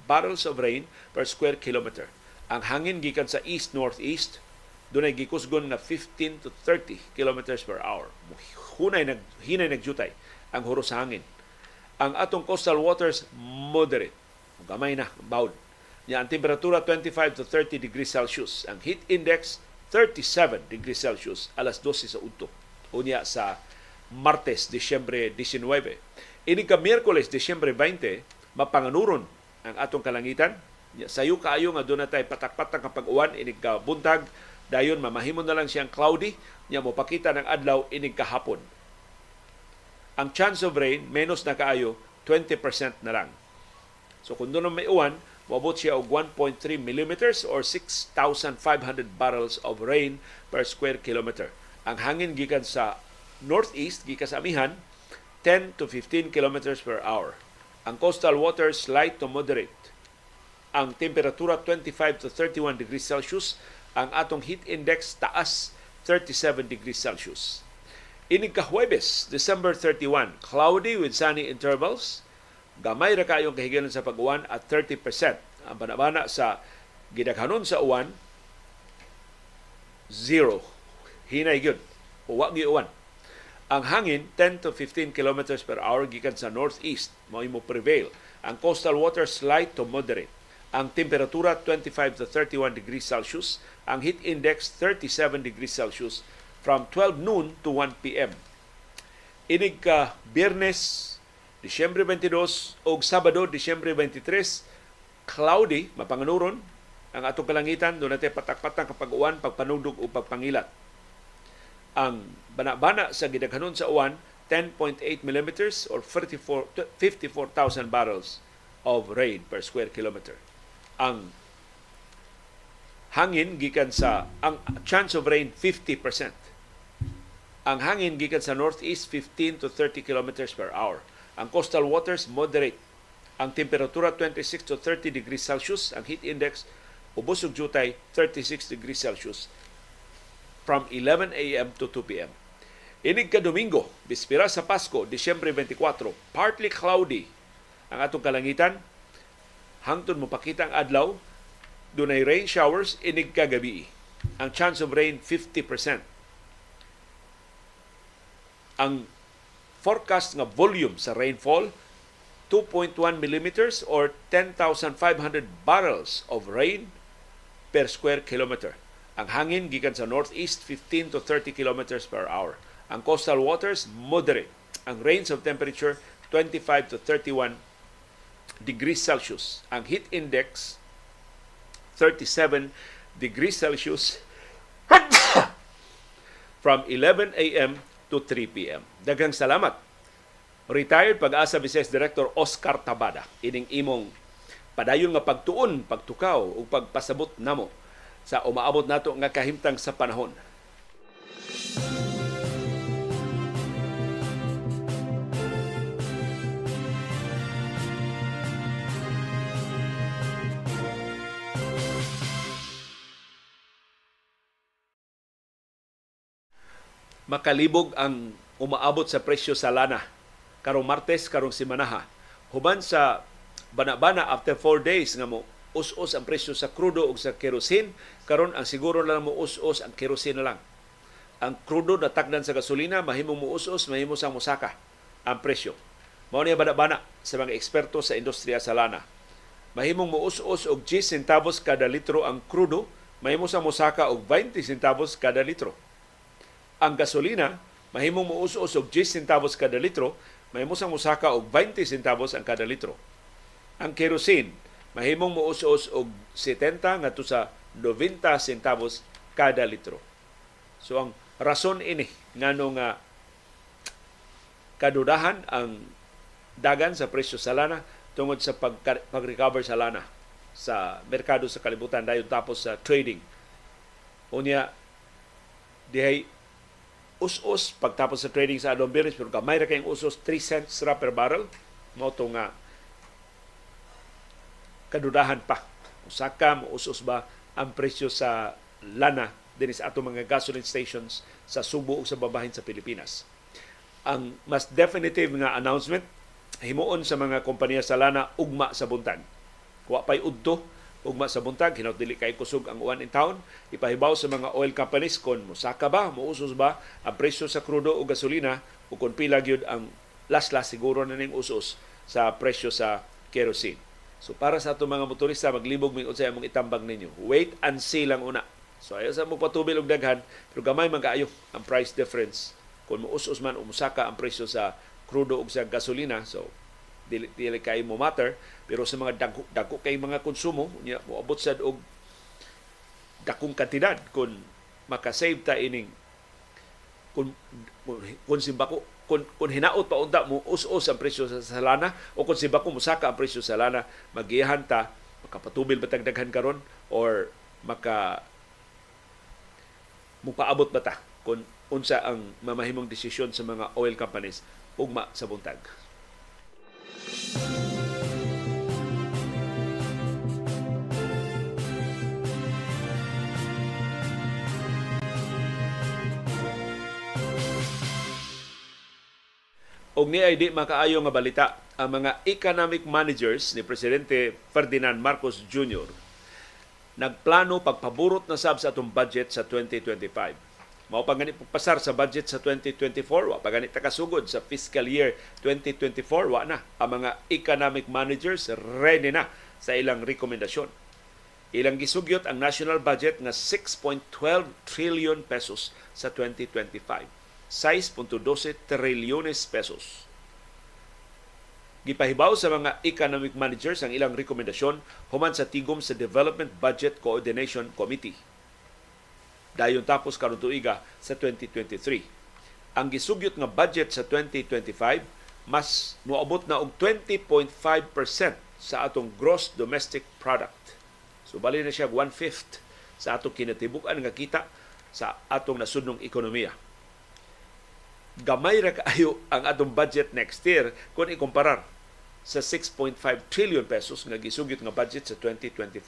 A: barrels of rain per square kilometer. Ang hangin gikan sa east-northeast, doon ay gikusgon na 15 to 30 kilometers per hour. Hunay nag, hinay nagjutay ang huros hangin. Ang atong coastal waters, moderate. Gamay na, bawd. Nya ang temperatura 25 to 30 degrees Celsius. Ang heat index 37 degrees Celsius alas 12 sa udto. Unya sa Martes, Disyembre 19 Ini ka Miyerkules, Disyembre 20, mapanganuron ang atong kalangitan. Sayo kaayo nga doon natay patak-patak kapag uwan, inig ka buntag, dayon mamahimon na lang siyang cloudy, niya mo pakita ng adlaw inig kahapon. Ang chance of rain, menos na kaayo, 20% na lang. So kung doon may uwan, mabot siya og 1.3 millimeters or 6,500 barrels of rain per square kilometer. Ang hangin gikan sa northeast, gikan sa amihan, 10 to 15 kilometers per hour. Ang coastal waters light to moderate. Ang temperatura 25 to 31 degrees Celsius. Ang atong heat index taas 37 degrees Celsius. Inig ka Huwebes, December 31, cloudy with sunny intervals. Gamay ra kayong kahigayon sa pag-uwan at 30%. Ang banabana sa gidaghanon sa uwan, zero. Hinay gyud. Uwa gi uwan ang hangin 10 to 15 kilometers per hour gikan sa northeast mao mo prevail. Ang coastal waters light to moderate. Ang temperatura 25 to 31 degrees Celsius. Ang heat index 37 degrees Celsius from 12 noon to 1 p.m. Inig ka Biyernes, Disyembre 22 o Sabado, Disyembre 23, cloudy, mapanganuron ang atong kalangitan, doon natin patak-patak kapag uwan, pagpanugdog o pagpangilat ang bana-bana sa gidaghanon sa uwan 10.8 millimeters or 54 54,000 barrels of rain per square kilometer. Ang hangin gikan sa ang chance of rain 50%. Ang hangin gikan sa northeast 15 to 30 kilometers per hour. Ang coastal waters moderate. Ang temperatura 26 to 30 degrees Celsius, ang heat index ubos ug jutay 36 degrees Celsius from 11 a.m. to 2 p.m. Inig ka Domingo, bispira sa Pasko, Disyembre 24, partly cloudy ang atong kalangitan. Hangtod mo pakita ang adlaw, dunay rain showers, inig ka gabi. Ang chance of rain, 50%. Ang forecast nga volume sa rainfall, 2.1 millimeters or 10,500 barrels of rain per square kilometer. Ang hangin gikan sa northeast 15 to 30 kilometers per hour. Ang coastal waters moderate. Ang range of temperature 25 to 31 degrees Celsius. Ang heat index 37 degrees Celsius from 11 a.m. to 3 p.m. Daghang salamat. Retired pag-asa Vice Director Oscar Tabada ining imong padayon nga pagtuon, pagtukaw ug pagpasabot namo sa umaabot nato nga kahimtang sa panahon. Makalibog ang umaabot sa presyo sa lana karong Martes karong simanaha huban sa bana-bana after 4 days nga mo us-us ang presyo sa krudo ug sa kerosene karon ang siguro lang mo us-us ang kerosene na lang. Ang krudo na tagdan sa gasolina mahimong mo us-us mahimo sang musaka ang presyo. Mao niya bana-bana sa mga eksperto sa industriya sa lana. Mahimong mo us-us og 10 centavos kada litro ang krudo mahimo sang musaka og 20 centavos kada litro ang gasolina mahimong muusos og 10 centavos kada litro, mahimo sang musaka og 20 centavos ang kada litro. Ang kerosene mahimong muusos og 70 ngadto sa 90 centavos kada litro. So ang rason ini ngano nga kadudahan ang dagan sa presyo sa lana tungod sa pag, pag-recover sa lana sa merkado sa kalibutan dayon tapos sa trading. Unya dihay us-us pagtapos sa trading sa adong bearish pero gamay ra kayong usos 3 cents ra per barrel. Mo to nga kadudahan pa. Usaka mo usos ba ang presyo sa lana dinis ato mga gasoline stations sa Subo ug sa babahin sa Pilipinas. Ang mas definitive nga announcement himuon sa mga kompanya sa lana ugma sa buntag wa pay udto ugma sa buntag hinaut dili kay kusog ang uwan in town. Ipahibaw sa mga oil companies kon mosaka ba muusos ba ang presyo sa krudo o gasolina o kon pila gyud ang las-las siguro na ning usos sa presyo sa kerosene. So para sa ato mga motorista maglibog mig unsay among itambag ninyo. Wait and see lang una. So ayo sa mo patubil og daghan pero gamay man kaayo ang price difference. Kung muusos man umusaka ang presyo sa krudo ug sa gasolina so dili, dili kay mo matter pero sa mga dagko, dagko kay mga konsumo nya moabot sad og dakong kantidad kung makasave ta ining kung kung simbako kung, kung hinaot pa unta mo us-us ang presyo sa, sa lana o kung simbako musaka ang presyo sa lana magiyahan ta makapatubil ba daghan karon or maka mupaabot ba ta kung unsa ang mamahimong desisyon sa mga oil companies ugma sa buntag. Og ni ay di makaayo nga balita ang mga economic managers ni presidente Ferdinand Marcos Jr. nagplano pagpaburot na sab sa atong budget sa 2025. Mao pa gani pasar sa budget sa 2024, wa pa gani takasugod sa fiscal year 2024, wa na ang mga economic managers ready na sa ilang rekomendasyon. Ilang gisugyot ang national budget nga 6.12 trillion pesos sa 2025 6.12 trilyones pesos. Gipahibaw sa mga economic managers ang ilang rekomendasyon human sa tigom sa Development Budget Coordination Committee. Dayon tapos karon tuiga sa 2023. Ang gisugyot nga budget sa 2025 mas moabot na og 20.5% sa atong gross domestic product. So bali na siya one-fifth sa atong kinatibuk-an nga kita sa atong nasudnong ekonomiya gamay ra kaayo ang atong budget next year kung ikumparar sa 6.5 trillion pesos nga gisugyot nga budget sa 2025.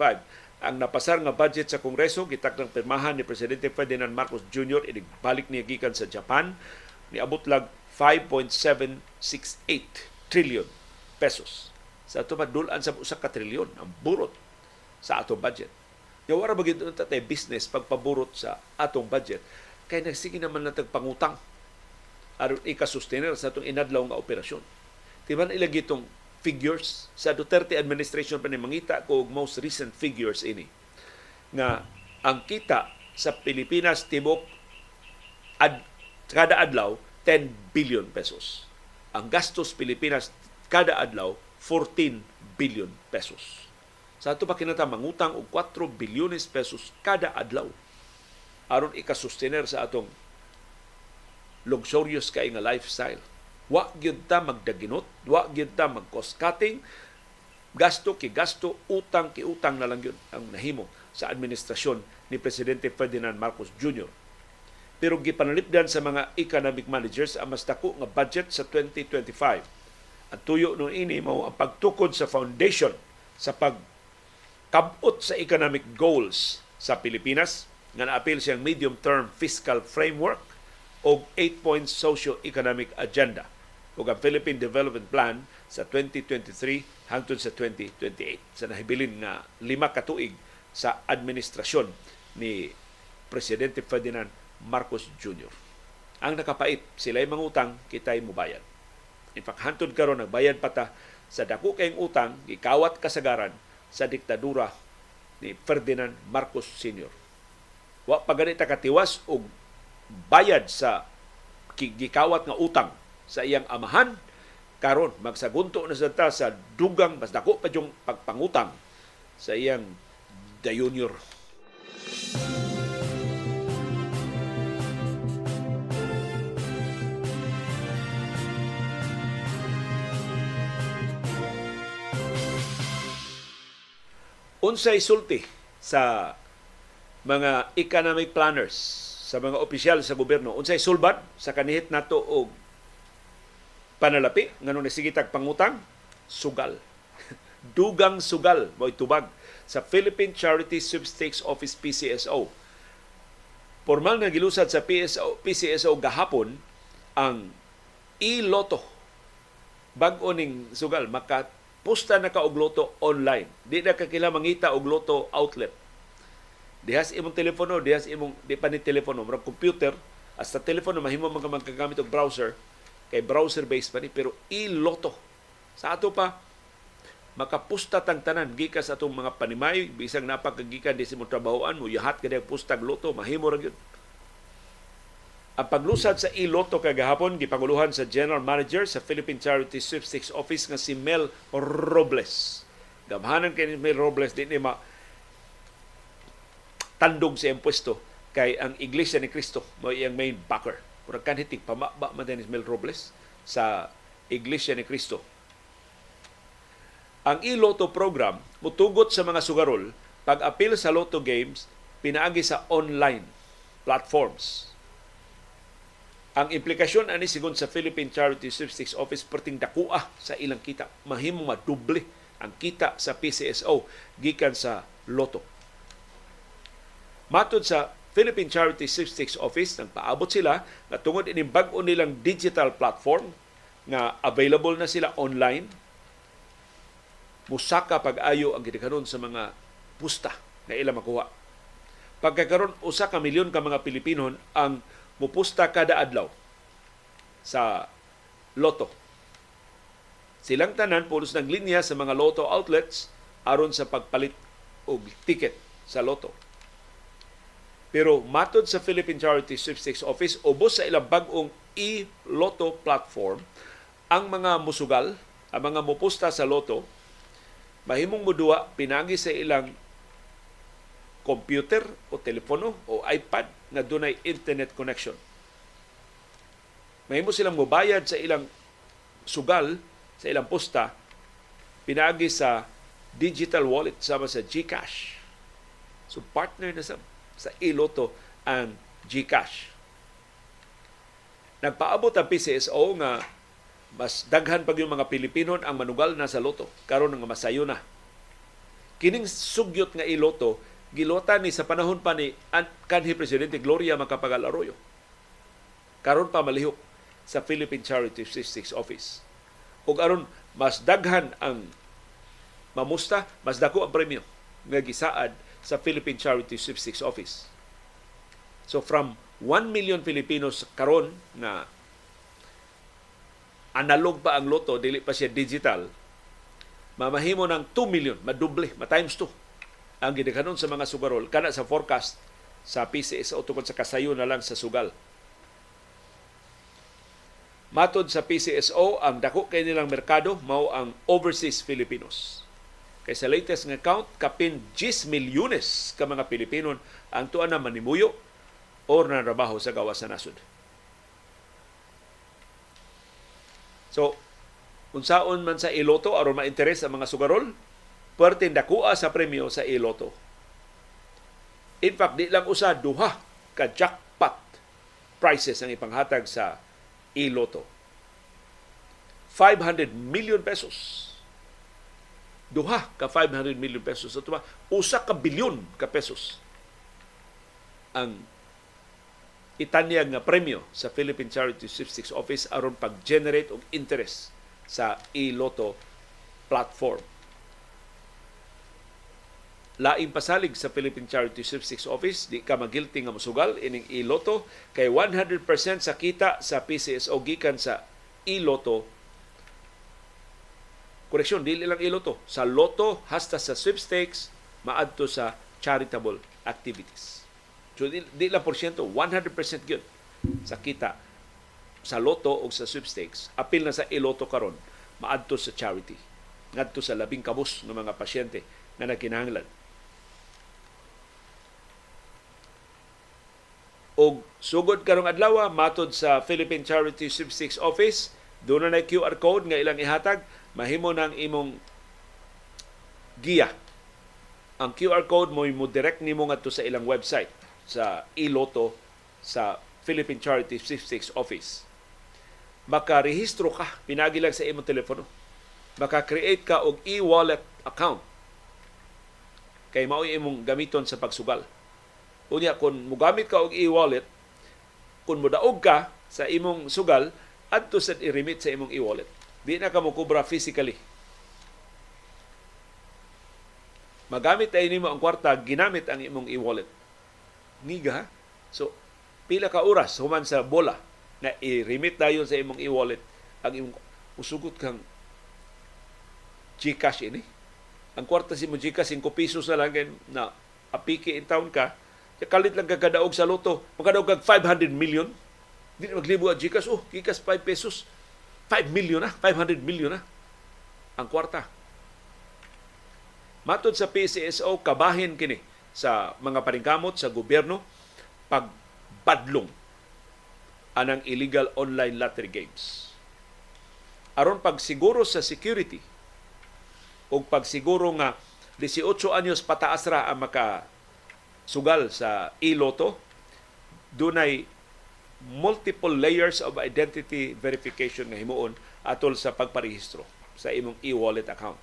A: Ang napasar nga budget sa Kongreso gitakdang pirmahan ni Presidente Ferdinand Marcos Jr. balik niya gikan sa Japan ni abot lag 5.768 trillion pesos. Sa ato madulan sa usa ka trilyon ang burot sa atong budget. Yawara ba gid tatay business pagpaburot sa atong budget kay nagsige naman natag pangutang aron ika-sustainer sa itong inadlaw nga operasyon. Timan ilagi itong figures sa Duterte administration pa ni mangita ko og most recent figures ini nga ang kita sa Pilipinas tibok ad, kada adlaw 10 billion pesos. Ang gastos Pilipinas kada adlaw 14 billion pesos. Sa ato pa kinata mangutang og 4 bilyones pesos kada adlaw aron ikasustener sa atong luxurious kay nga lifestyle. Wa gyud ta magdaginot, wa gyud ta mag cost cutting, gasto ki gasto, utang ki utang na lang yun ang nahimo sa administrasyon ni Presidente Ferdinand Marcos Jr. Pero gipanalipdan sa mga economic managers ang mas dako nga budget sa 2025. Ang tuyo no ini mao ang pagtukod sa foundation sa pagkabot sa economic goals sa Pilipinas nga naapil siyang medium-term fiscal framework o 8-point socio-economic agenda ug ang Philippine Development Plan sa 2023 hangtod sa 2028 sa nahibilin nga lima ka tuig sa administrasyon ni Presidente Ferdinand Marcos Jr. Ang nakapait, sila ay mangutang, kita'y mubayad. In fact, hantod karon nagbayad pa ta sa dako kayong utang, gikawat kasagaran sa diktadura ni Ferdinand Marcos Sr. Wa pa ganita katiwas og bayad sa gikawat nga utang sa iyang amahan karon magsagunto na sa ta sa dugang mas dako pa yung pagpangutang sa iyang the junior. Unsay sulti sa mga economic planners sa mga opisyal sa gobyerno unsay sulbad sa kanihit nato og panalapi nganong nasigitag pangutang? Sugal. Dugang sugal mo tubag sa Philippine Charity Sweepstakes Office PCSO formal nga gilusad sa PSO, PCSO gahapon ang e-lotto bag-o ning sugal maka pusta na ka og loto online. Di na ka kila mangita og loto outlet. Dihas imong telepono dihas imong di pa ni telepono murag computer. Hasta telepono mahimo man ka magkagamit og browser kay browser based pa ni pero iloto sa ato pa makapusta tang tanan gikan sa atong mga panimay bisag napakagikan di mong trabahoan mo yahat kada pustag loto mahimo ra gyud ang paglusad sa iloto kagahapon gipanguluhan sa General Manager sa Philippine Charity Sweepstakes Office nga si Mel Robles. Gamhanan kay ni Mel Robles di ni ma tandog sa impuesto kay ang Iglesia ni Cristo mo iyang main backer. Murag kanhitig pamaba man ni Mel Robles sa Iglesia ni Cristo. Ang e-lotto program mutugot sa mga sugarol pag-apil sa lotto games pinaagi sa online platforms ang implikasyon ani sigon sa Philippine Charity Sweepstakes Office perting dakua sa ilang kita. Mahimo maduble ang kita sa PCSO gikan sa loto. Matod sa Philippine Charity Sweepstakes Office, nagpaabot sila na tungod ining bag-o nilang digital platform nga available na sila online, musaka pag-ayo ang gidikanon sa mga pusta na ilang makuha. Pagkakaroon, usa ka milyon ka mga Pilipino ang mupusta kada adlaw sa loto. Silang tanan pulos ng linya sa mga loto outlets aron sa pagpalit og ticket sa loto. Pero matod sa Philippine Charity Sweepstakes Office, ubos sa ilang bagong e-lotto platform, ang mga musugal, ang mga mupusta sa loto, mahimong mudua pinagi sa ilang computer o telepono o iPad na dunay internet connection. Mahimo silang mobayad sa ilang sugal, sa ilang posta, pinagi sa digital wallet sama sa GCash. So partner na sa, sa Iloto ang GCash. Nagpaabot ang PCSO nga mas daghan pag yung mga Pilipino ang manugal na sa loto karon nga masayo na. Kining sugyot nga iloto gilota ni sa panahon pa ni kanhi Presidente Gloria Macapagal Arroyo. Karon pa malihok sa Philippine Charity Statistics Office. Ug aron mas daghan ang mamusta, mas dako ang premyo nga gisaad sa Philippine Charity Statistics Office. So from 1 million Filipinos karon na analog pa ang loto, dili pa siya digital, mamahimo ng 2 million, maduble, ma-times 2 ang gidaghanon sa mga sugarol kana sa forecast sa PCSO tungkol sa kasayo na lang sa sugal. Matod sa PCSO, ang dako kay nilang merkado mao ang overseas Filipinos. Kay sa latest nga count, kapin 10 milyones ka mga Pilipino ang tuan na manimuyo o nanrabaho sa gawas sa nasod. So, unsaon man sa iloto aron ma-interes ang mga sugarol, puwerte dakua sa premyo sa iloto. In fact, di lang usa duha ka jackpot prices ang ipanghatag sa iloto. 500 million pesos. Duha ka 500 million pesos. Ito ba? Usa ka bilyon ka pesos ang itanyag nga premyo sa Philippine Charity Sweepstakes Office aron pag-generate og interest sa iloto platform. Laing pasalig sa Philippine Charity Sweepstakes Office, di ka magilty nga musugal ining iloto kay 100% sa kita sa PCSO gikan sa iloto koreksyon, dili lang iloto. Sa loto, hasta sa sweepstakes, maadto sa charitable activities. So, di, di lang porsyento, 100% yun sa kita sa loto o sa sweepstakes. Apil na sa iloto karon maadto sa charity. Ngadto sa labing kabus ng mga pasyente na nagkinahanglan. Og sugod karong adlaw matod sa Philippine Charity Sweepstakes Office, doon na QR code nga ilang ihatag, mahimo nang imong giya. Ang QR code mo mo direct nimo ngadto sa ilang website sa iloto sa Philippine Charity Sweepstakes Office. Makarehistro ka, pinagi lang sa imong telepono. Maka-create ka og e-wallet account kay mao imong gamiton sa pagsugal Unya, kung mugamit ka og e-wallet, kung mudaog ka sa imong sugal, adto sa i-remit sa imong e-wallet. Di na ka mo kubra physically. Magamit tayo nimo ang kwarta, ginamit ang imong e-wallet. Niga, So, pila ka oras human sa bola na i-remit dayon sa imong e-wallet ang imong usugot kang Gcash ini. Ang kwarta si mo Gcash 5 pesos na lang na apiki in town ka, Kalit lang kagadaog sa loto. Magkadaog kag 500 million. Di maglibo ang Gcash. Oh, Gcash 5 pesos. 5 million na. 500 million na. Ang kwarta. Matod sa PCSO, kabahin kini sa mga paningkamot sa gobyerno pagbadlong anang illegal online lottery games. Aron pagsiguro sa security o pagsiguro nga 18 anyos pataas ra ang maka sugal sa e-lotto, dunay multiple layers of identity verification nga himuon atol sa pagparehistro sa imong e-wallet account.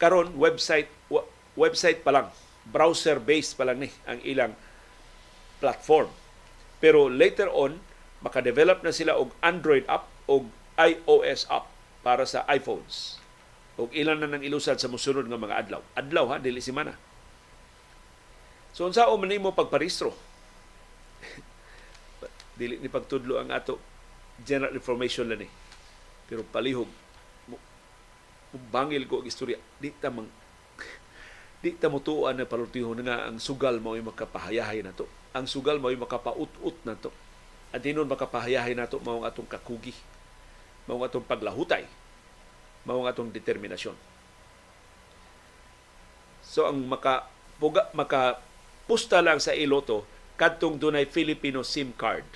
A: Karon website website pa lang, browser based pa lang ni ang ilang platform. Pero later on maka-develop na sila og Android app og iOS app para sa iPhones o ilan na nang ilusad sa musunod nga mga adlaw. Adlaw ha, dili semana. So unsa man mo pagparehistro? dili ni pagtudlo ang ato general information lang ni. Pero palihog bangil ko og istorya. Di ta mang di ta mutuan na palutihon nga ang sugal mao makapahayahay nato. Ang sugal mao makapaut-ut nato. At dinon makapahayahay nato mao atong kakugi. Mao atong paglahutay mao atong determinasyon. So ang maka puga, maka pusta lang sa iloto kadtong dunay Filipino SIM card.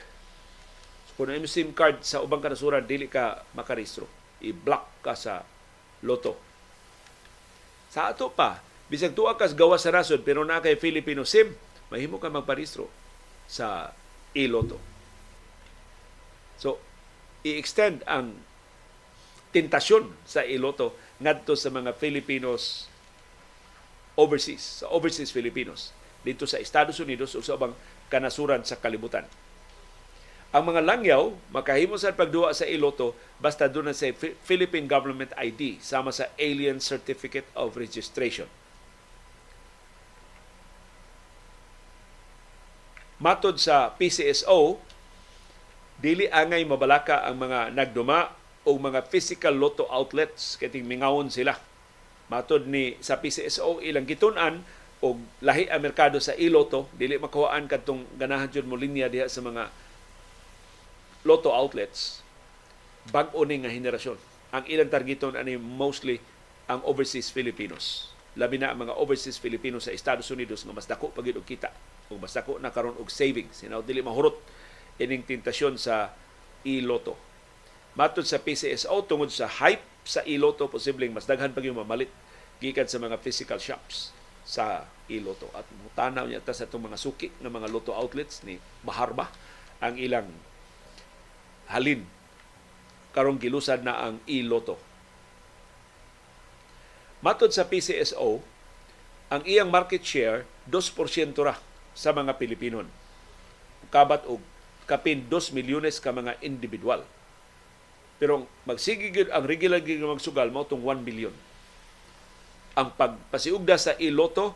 A: So, kung ano SIM card sa ubang kanasuran dili ka makarehistro. I-block ka sa loto. Sa ato pa, bisag tuwa kas gawa sa rason pero na kay Filipino SIM, mahimo ka magparehistro sa iloto. So, i-extend ang tentasyon sa iloto ngadto sa mga Filipinos overseas, sa overseas Filipinos dito sa Estados Unidos o sa ubang kanasuran sa kalibutan. Ang mga langyaw makahimo sa pagduwa sa iloto basta doon sa Philippine Government ID sama sa Alien Certificate of Registration. Matod sa PCSO, dili angay mabalaka ang mga nagduma o mga physical lotto outlets kay mingawon sila. Matod ni sa PCSO ilang gitun-an og lahi ang merkado sa iloto dili makuhaan kadtong ganahan jud mo linya diha sa mga lotto outlets. Bag-o ni nga henerasyon. Ang ilang targeton ani mostly ang overseas Filipinos. Labi na ang mga overseas Filipinos sa Estados Unidos nga mas dako pagid kita. Ug mas dako na karon og savings sinaw dili mahurot ining tentasyon sa iloto matud sa PCSO tungod sa hype sa iloto posibleng mas daghan pag yung mamalit gikan sa mga physical shops sa iloto. At mutanaw niya ta sa itong mga suki ng mga loto outlets ni Maharba ang ilang halin karong gilusad na ang iloto. Matod sa PCSO, ang iyang market share 2% ra sa mga Pilipino. Kabat og kapin 2 milyones ka mga individual. Pero magsigigid ang regular gig magsugal mo tong 1 million ang pagpasiugda sa iloto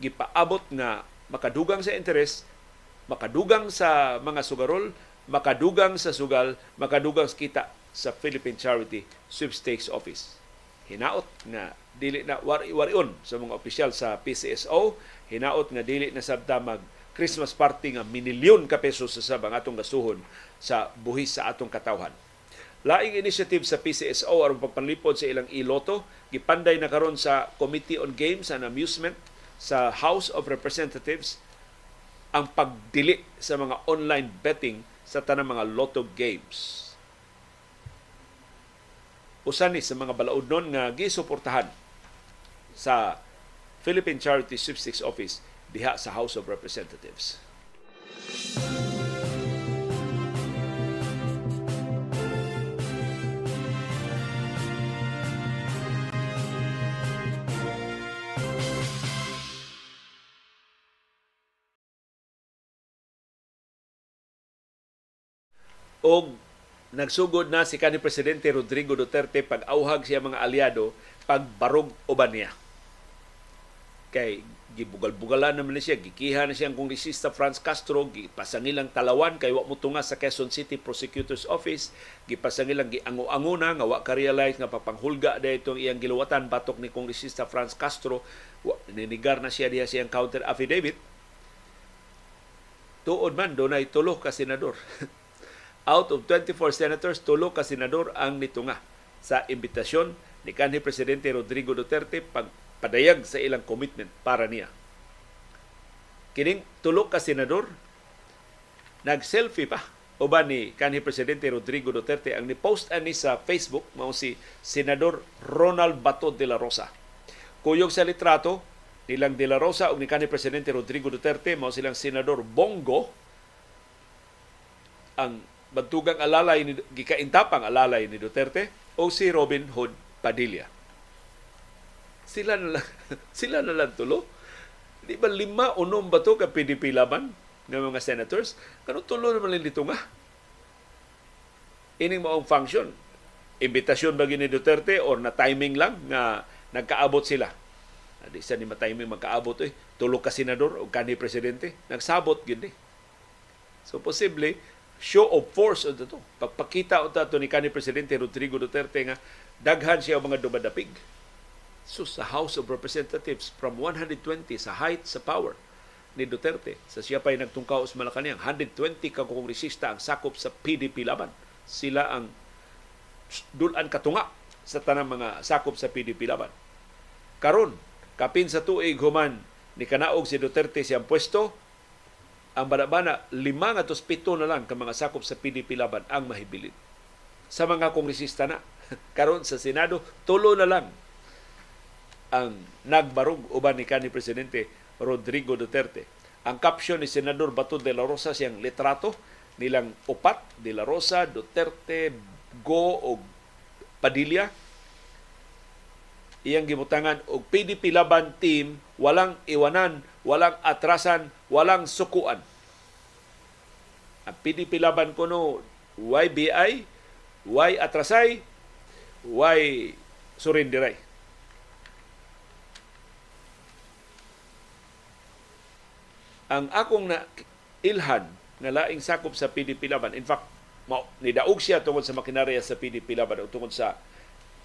A: gipaabot nga makadugang sa interes, makadugang sa mga sugarol, makadugang sa sugal, makadugang sa kita sa Philippine Charity Sweepstakes Office. Hinaot nga dili na wari-warion sa mga opisyal sa PCSO, hinaot nga dili na sabta mag Christmas party nga minilyon ka pesos sa sabang atong gasuhon sa buhis sa atong katawhan. Laing initiative sa PCSO aron pagpanlipod sa ilang iloto, gipanday na karon sa Committee on Games and Amusement sa House of Representatives ang pagdili sa mga online betting sa tanang mga lotto games. Usa ni sa mga balaod nun nga gisuportahan sa Philippine Charity Sweepstakes Office diha sa House of Representatives. Music og nagsugod na si kanhi presidente Rodrigo Duterte pag auhag siya mga aliado pagbarog uban niya. Kay gibugal-bugalan naman siya, gikiha na siya ang kongresista Franz Castro, gipasangilang talawan kay wa mo tunga sa Quezon City Prosecutor's Office, gipasangilang giango-ango na nga wa ka-realize nga papanghulga da itong iyang giluwatan batok ni kongresista Franz Castro, wa, ninigar na siya diha siyang counter affidavit. Tuod man, doon ay tulo ka senador. Out of 24 senators, tulo ka senador ang nitunga sa imbitasyon ni kanhi Presidente Rodrigo Duterte pagpadayag sa ilang commitment para niya. Kining tulo ka senador, nag-selfie pa uban ni kanhi Presidente Rodrigo Duterte ang ni-post ani sa Facebook mao si Senador Ronald Bato de la Rosa. Kuyog sa litrato nilang de la Rosa ug ni kanhi Presidente Rodrigo Duterte mao silang Senador Bongo ang bantugang alalay ni gikaintapang alalay ni Duterte o si Robin Hood Padilla. Sila na lang, sila na lang tulo. Di ba lima unom ba to ka PDP laban ng mga senators? Kano tulo naman nito nga? Ining maong function. Imbitasyon ba ni Duterte or na timing lang nga nagkaabot sila? Di sa ni matiming magkaabot eh. Tulo ka senador o kanhi presidente. Nagsabot gini. So posible show of force ito to. Pagpakita ito to ni kanhi Presidente Rodrigo Duterte nga daghan siya mga dumadapig. So sa House of Representatives from 120 sa height sa power ni Duterte sa siya pa'y nagtungkaw sa Malacanang 120 ka kongresista ang sakop sa PDP laban. Sila ang dulan katunga sa tanang mga sakop sa PDP laban. Karon, kapin sa tuig human ni kanaog si Duterte siyang pwesto, ang banabana lima nga pito na lang ka mga sakop sa PDP laban ang mahibilin. Sa mga kongresista na karon sa Senado tulo na lang ang nagbarug uban ni kanhi presidente Rodrigo Duterte. Ang caption ni Senador Bato de la Rosa siyang litrato nilang upat de la Rosa, Duterte, Go o Padilla iyang gibutangan og PDP laban team walang iwanan, walang atrasan, walang sukuan. Ang PDP laban kuno YBI, Y atrasay, Y surindiray. Ang akong na ilhan na laing sakop sa PDP laban, in fact, mao nidaog siya tungod sa makinarya sa PDP laban o tungod sa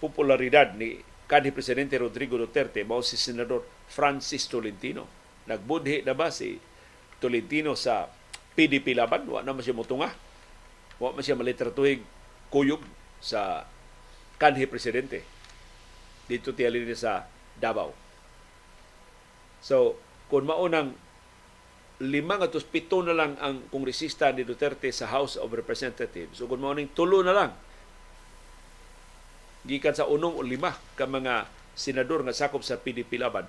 A: popularidad ni kanhi presidente Rodrigo Duterte mao si senador Francis Tolentino nagbudhi na ba si Tolentino sa PDP laban wa na siya motunga wa man siya malitratuhig kuyog sa kanhi presidente. Dito tiyali sa Davao. So kung maunang lima nga pito na lang ang kongresista ni Duterte sa House of Representatives. So kung mauning tulo na lang gikan sa unong o lima ka mga senador nga sakop sa PDP laban,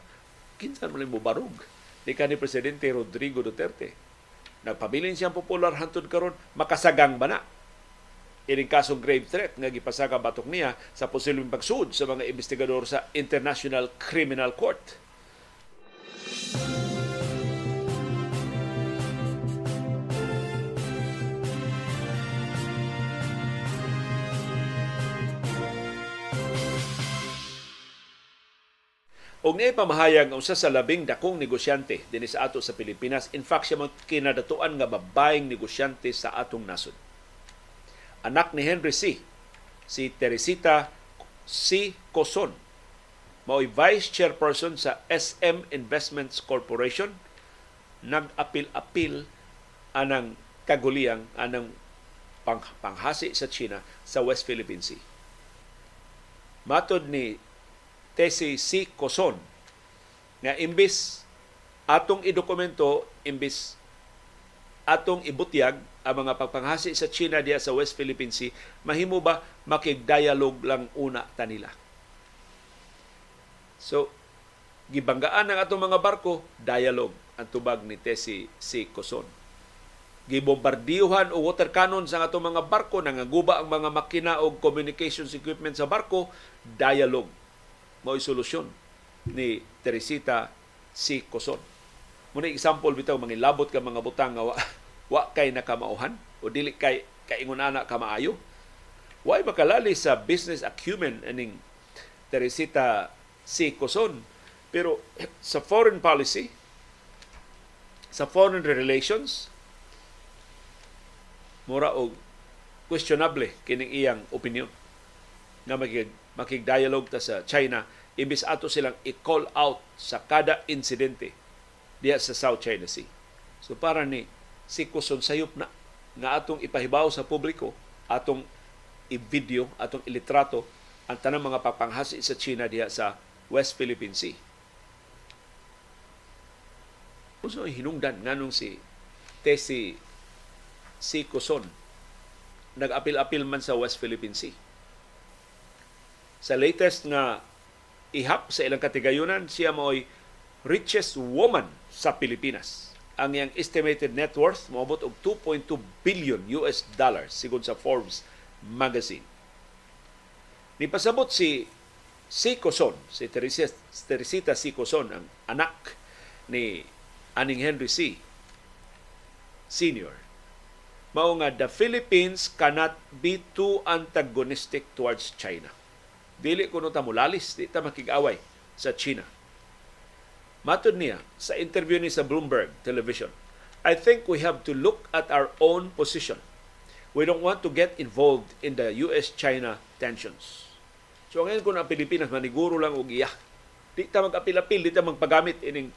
A: kinsan man mo barog ni kanhi presidente Rodrigo Duterte. Nagpabilin siyang popular hantud karon makasagang ba na ining kasong grave threat nga gipasaga batok niya sa posibleng pagsud sa mga investigador sa International Criminal Court. Og niya pamahayag nga usa sa labing dakong negosyante dinhi sa ato sa Pilipinas. In fact, siya kinadatuan nga babayeng negosyante sa atong nasod. Anak ni Henry C. Si Teresita C. Coson. Mao'y Vice Chairperson sa SM Investments Corporation. Nag-apil-apil anang kaguliyang anang pang, panghasi sa China sa West Philippine Sea. Matod ni Tesi C. Coson nga imbis atong idokumento, imbis atong ibutyag ang mga pagpanghasi sa China diya sa West Philippine Sea, mahimo ba makig-dialogue lang una tanila? So, gibanggaan ng atong mga barko, dialogue ang tubag ni Tesi C. Coson. Gibombardiyuhan o water cannon sa atong mga barko, nangaguba ang mga makina o communications equipment sa barko, dialogue mao solusyon ni Teresita C. Coson. Muna example bitaw mangilabot ka mga butang nga wa, wa kay nakamauhan o dili kay kaingon ana ka maayo. Why makalali sa business acumen aning Teresita C. Coson pero sa foreign policy sa foreign relations mura og questionable kining iyang opinion nga magig makig-dialogue ta sa China imbis ato silang i-call out sa kada insidente diya sa South China Sea. So para ni si kuson sayop na nga atong ipahibaw sa publiko, atong i-video, atong ilitrato ang tanang mga papanghasi sa China diya sa West Philippine Sea. Uso hinungdan nganong si Tessie si Kuson nag-apil-apil man sa West Philippine Sea sa latest nga ihap sa ilang katigayunan, siya mo'y richest woman sa Pilipinas. Ang iyang estimated net worth moabot og 2.2 billion US dollars sigon sa Forbes magazine. Nipasabot si si Coson, si Teresita, Teresita C. Coson, ang anak ni Aning Henry C. Senior. Mao nga the Philippines cannot be too antagonistic towards China dili kuno ta mulalis, di ta makig-away sa China. Matod niya sa interview ni sa Bloomberg Television, I think we have to look at our own position. We don't want to get involved in the US-China tensions. So ngayon kung ang Pilipinas maniguro lang og iya, di ta mag-apil-apil, di ta magpagamit ining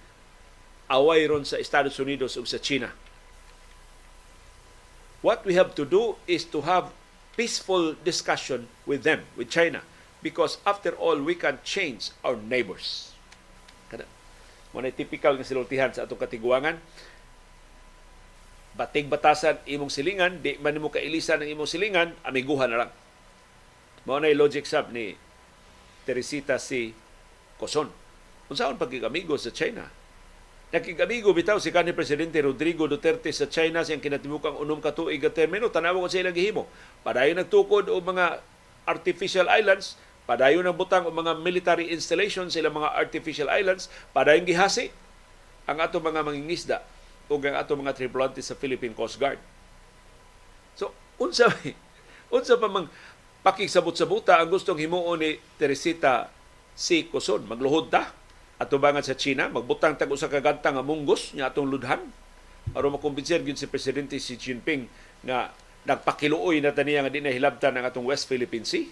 A: away ron sa Estados Unidos ug sa China. What we have to do is to have peaceful discussion with them, with China because after all, we can change our neighbors. Kada. Muna typical nga silultihan sa atong katiguangan. Batig batasan imong silingan, di man mo kailisan ng imong silingan, amiguhan na lang. Mao na logic sab ni Teresita si Coson. Unsaon pagkikamigo sa China? Nakikamigo bitaw si kanhi Presidente Rodrigo Duterte sa China siyang kinatibukang unom ka tuig ka termino. Tanawa ko sa ilang gihimo. Padayon nagtukod o mga artificial islands, Padayon ang butang og mga military installations sila mga artificial islands, padayon gihasi ang ato mga mangingisda o ang ato mga tripulante sa Philippine Coast Guard. So, unsa unsa pa mang pakigsabot-sabuta ang gustong himuon ni Teresita C. Coson, magluhod ta ato bangan sa China, magbutang tag usa ka gantang munggos atong ludhan aron makumbinser gyud si presidente Xi Jinping nga nagpakiluoy na taniya nga di na hilabtan ang atong West Philippine Sea.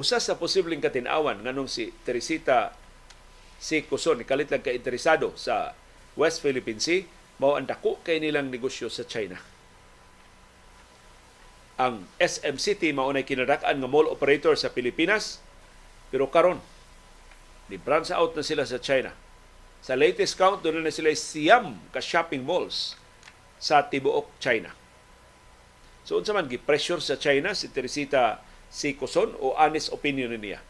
A: Usa sa posibleng katinawan nganong si Teresita si Kuson kalit lang ka interesado sa West Philippine Sea mao ang dako kay nilang negosyo sa China. Ang SMCT mao nay kinadak-an nga mall operator sa Pilipinas pero karon ni branch out na sila sa China. Sa latest count, doon na sila siyam ka shopping malls sa tibuok China. So unsa man gi-pressure sa China si Teresita si Kuson o honest opinion niya.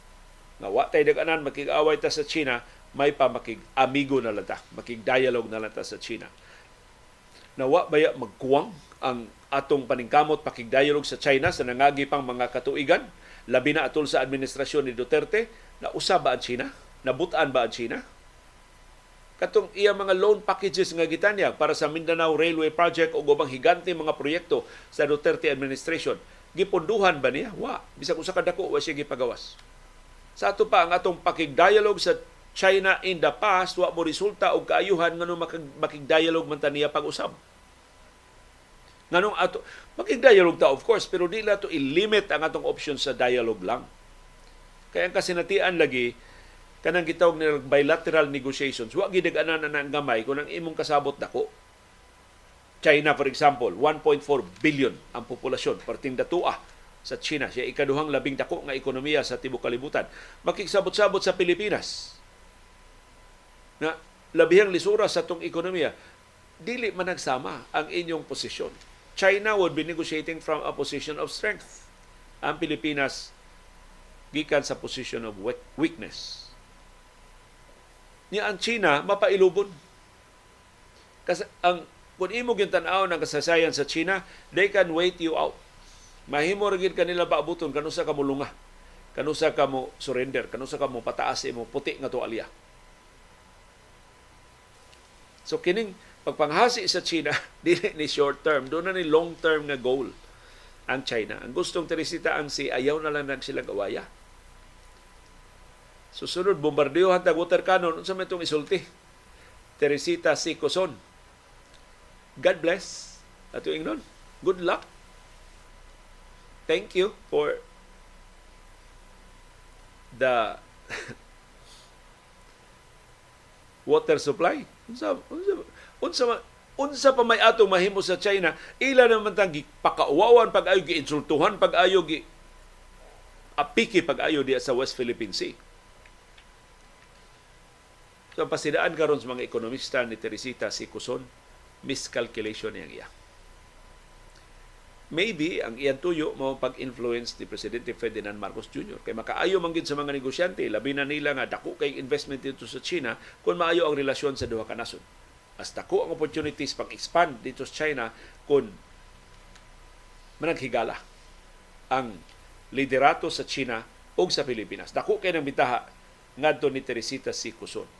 A: Nga wa tay daganan makig-away ta sa China, may pa makig-amigo na lang ta, makig-dialogue na lang ta sa China. Na wa baya magkuwang ang atong paningkamot pakig-dialogue sa China sa nangagi pang mga katuigan, labi na atol sa administrasyon ni Duterte, na usab ba ang China? Nabutan ba ang China? katong iya mga loan packages nga gitanyag para sa Mindanao Railway Project o ubang higante mga proyekto sa Duterte administration gipunduhan ba niya? Wa. Bisag usa ka dako wa siya gipagawas. Sa ato pa ang atong pakig-dialogue sa China in the past wa mo resulta og kaayuhan ngano makig-dialogue man taniya pag-usab. Nganong ato makig-dialogue ta of course pero di la to i-limit ang atong option sa dialogue lang. Kaya ang kasinatian lagi kanang gitawag ni bilateral negotiations wa gid ana na gamay kung ang imong kasabot dako China, for example, 1.4 billion ang populasyon, parting datua sa China. Siya ikaduhang labing dako nga ekonomiya sa tibok kalibutan. Makiksabot-sabot sa Pilipinas na labihang lisura sa tong ekonomiya, dili man nagsama ang inyong posisyon. China would be negotiating from a position of strength. Ang Pilipinas gikan sa position of weakness. Niya ang China mapailubon. Kasi ang kung imo gyud tan-aw ng kasaysayan sa China, they can wait you out. Mahimo gid kanila paabuton kanusa ka mo lunga. Kanusa ka mo surrender, kanusa ka mo pataas imo puti nga tuwalya. So kining pagpanghasi sa China dili ni short term, do na ni long term nga goal ang China. Ang gustong Teresita ang si ayaw na lang nag sila gawaya. Susunod, bombardiyo hatag water cannon. Unsa may itong isulti? Teresita si Coson God bless. Ato ingnon. Good luck. Thank you for the water supply. Unsa unsa unsa unsa pa may atong mahimo sa China, ila naman tang pakauwawan pag ayo giinsultuhan pag ayo gi apiki pag ayo diya sa West Philippine Sea. So pasidaan karon sa mga ekonomista ni Teresita si Kuson, miscalculation niyang iya. Maybe ang iyang tuyo mo pag-influence ni Presidente Ferdinand Marcos Jr. Kay makaayo man sa mga negosyante, labi na nila nga dako kay investment dito sa China kung maayo ang relasyon sa duha ka nasod. Mas dako ang opportunities pag-expand dito sa China kung managhigala ang liderato sa China o sa Pilipinas. Dako kay ng bitaha ngadto ni Teresita C. Cuson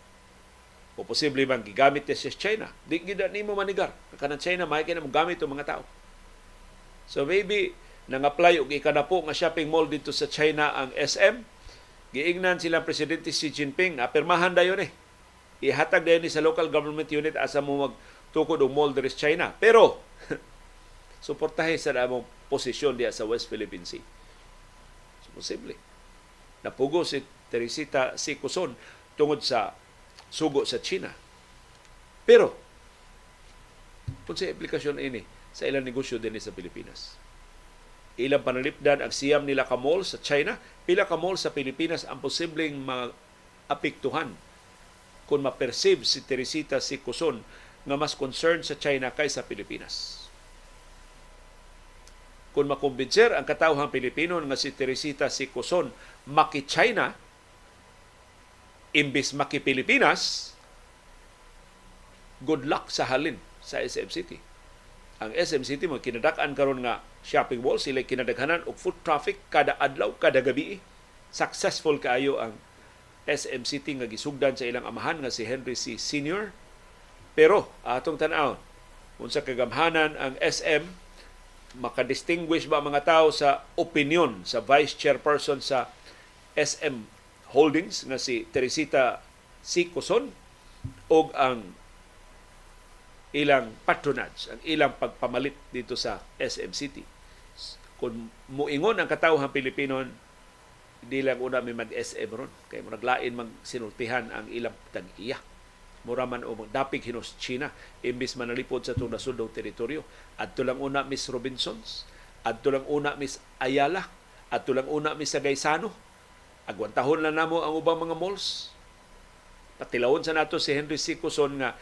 A: o posible bang gigamit niya sa China. Di gida nimo manigar. Kanang China may mo gamit ang mga tao. So maybe nang-apply og ikanapo nga shopping mall dito sa China ang SM. Giingnan sila presidente Xi Jinping na permahan dayon eh. Ihatag dayon ni sa local government unit asa mo magtukod og mall diri sa China. Pero suportahe sa among posisyon diya sa West Philippine Sea. So, posible. Napugo si Teresita Sikuson tungod sa sugo sa China. Pero, kung sa implikasyon ini sa ilang negosyo din sa Pilipinas. Ilang panalipdan ang siyam nila ka mall sa China, pila ka mall sa Pilipinas ang posibleng maapektuhan kung ma-perceive si Teresita si Cuson nga mas concerned sa China kaysa Pilipinas. Kung makumbinser ang katawhang Pilipino nga si Teresita si Cuson maki-China, imbis maki-Pilipinas, good luck sa halin sa SM City. Ang SM City mo kinadak-an karon nga shopping mall sila kinadaghanan og foot traffic kada adlaw kada gabi. Successful kaayo ang SM City nga gisugdan sa ilang amahan nga si Henry C. Sr. Pero atong tan-aw unsa kagamhanan ang SM makadistinguish ba mga tao sa opinion sa vice chairperson sa SM Holdings nga si Teresita C. Coson o ang ilang patronage, ang ilang pagpamalit dito sa SM City. Kung muingon ang katawhan Pilipino, di lang una may mag-SM ron. Kaya mo naglain magsinultihan ang ilang tag-iya. Mura man o dapig hinos China, imbis manalipod sa itong nasundong teritoryo. At lang una Miss Robinsons, at lang una Miss Ayala, at lang una Miss Sagaysano. Agwantahon lang namo ang ubang mga malls. Patilawon sa nato si Henry C. Cuson nga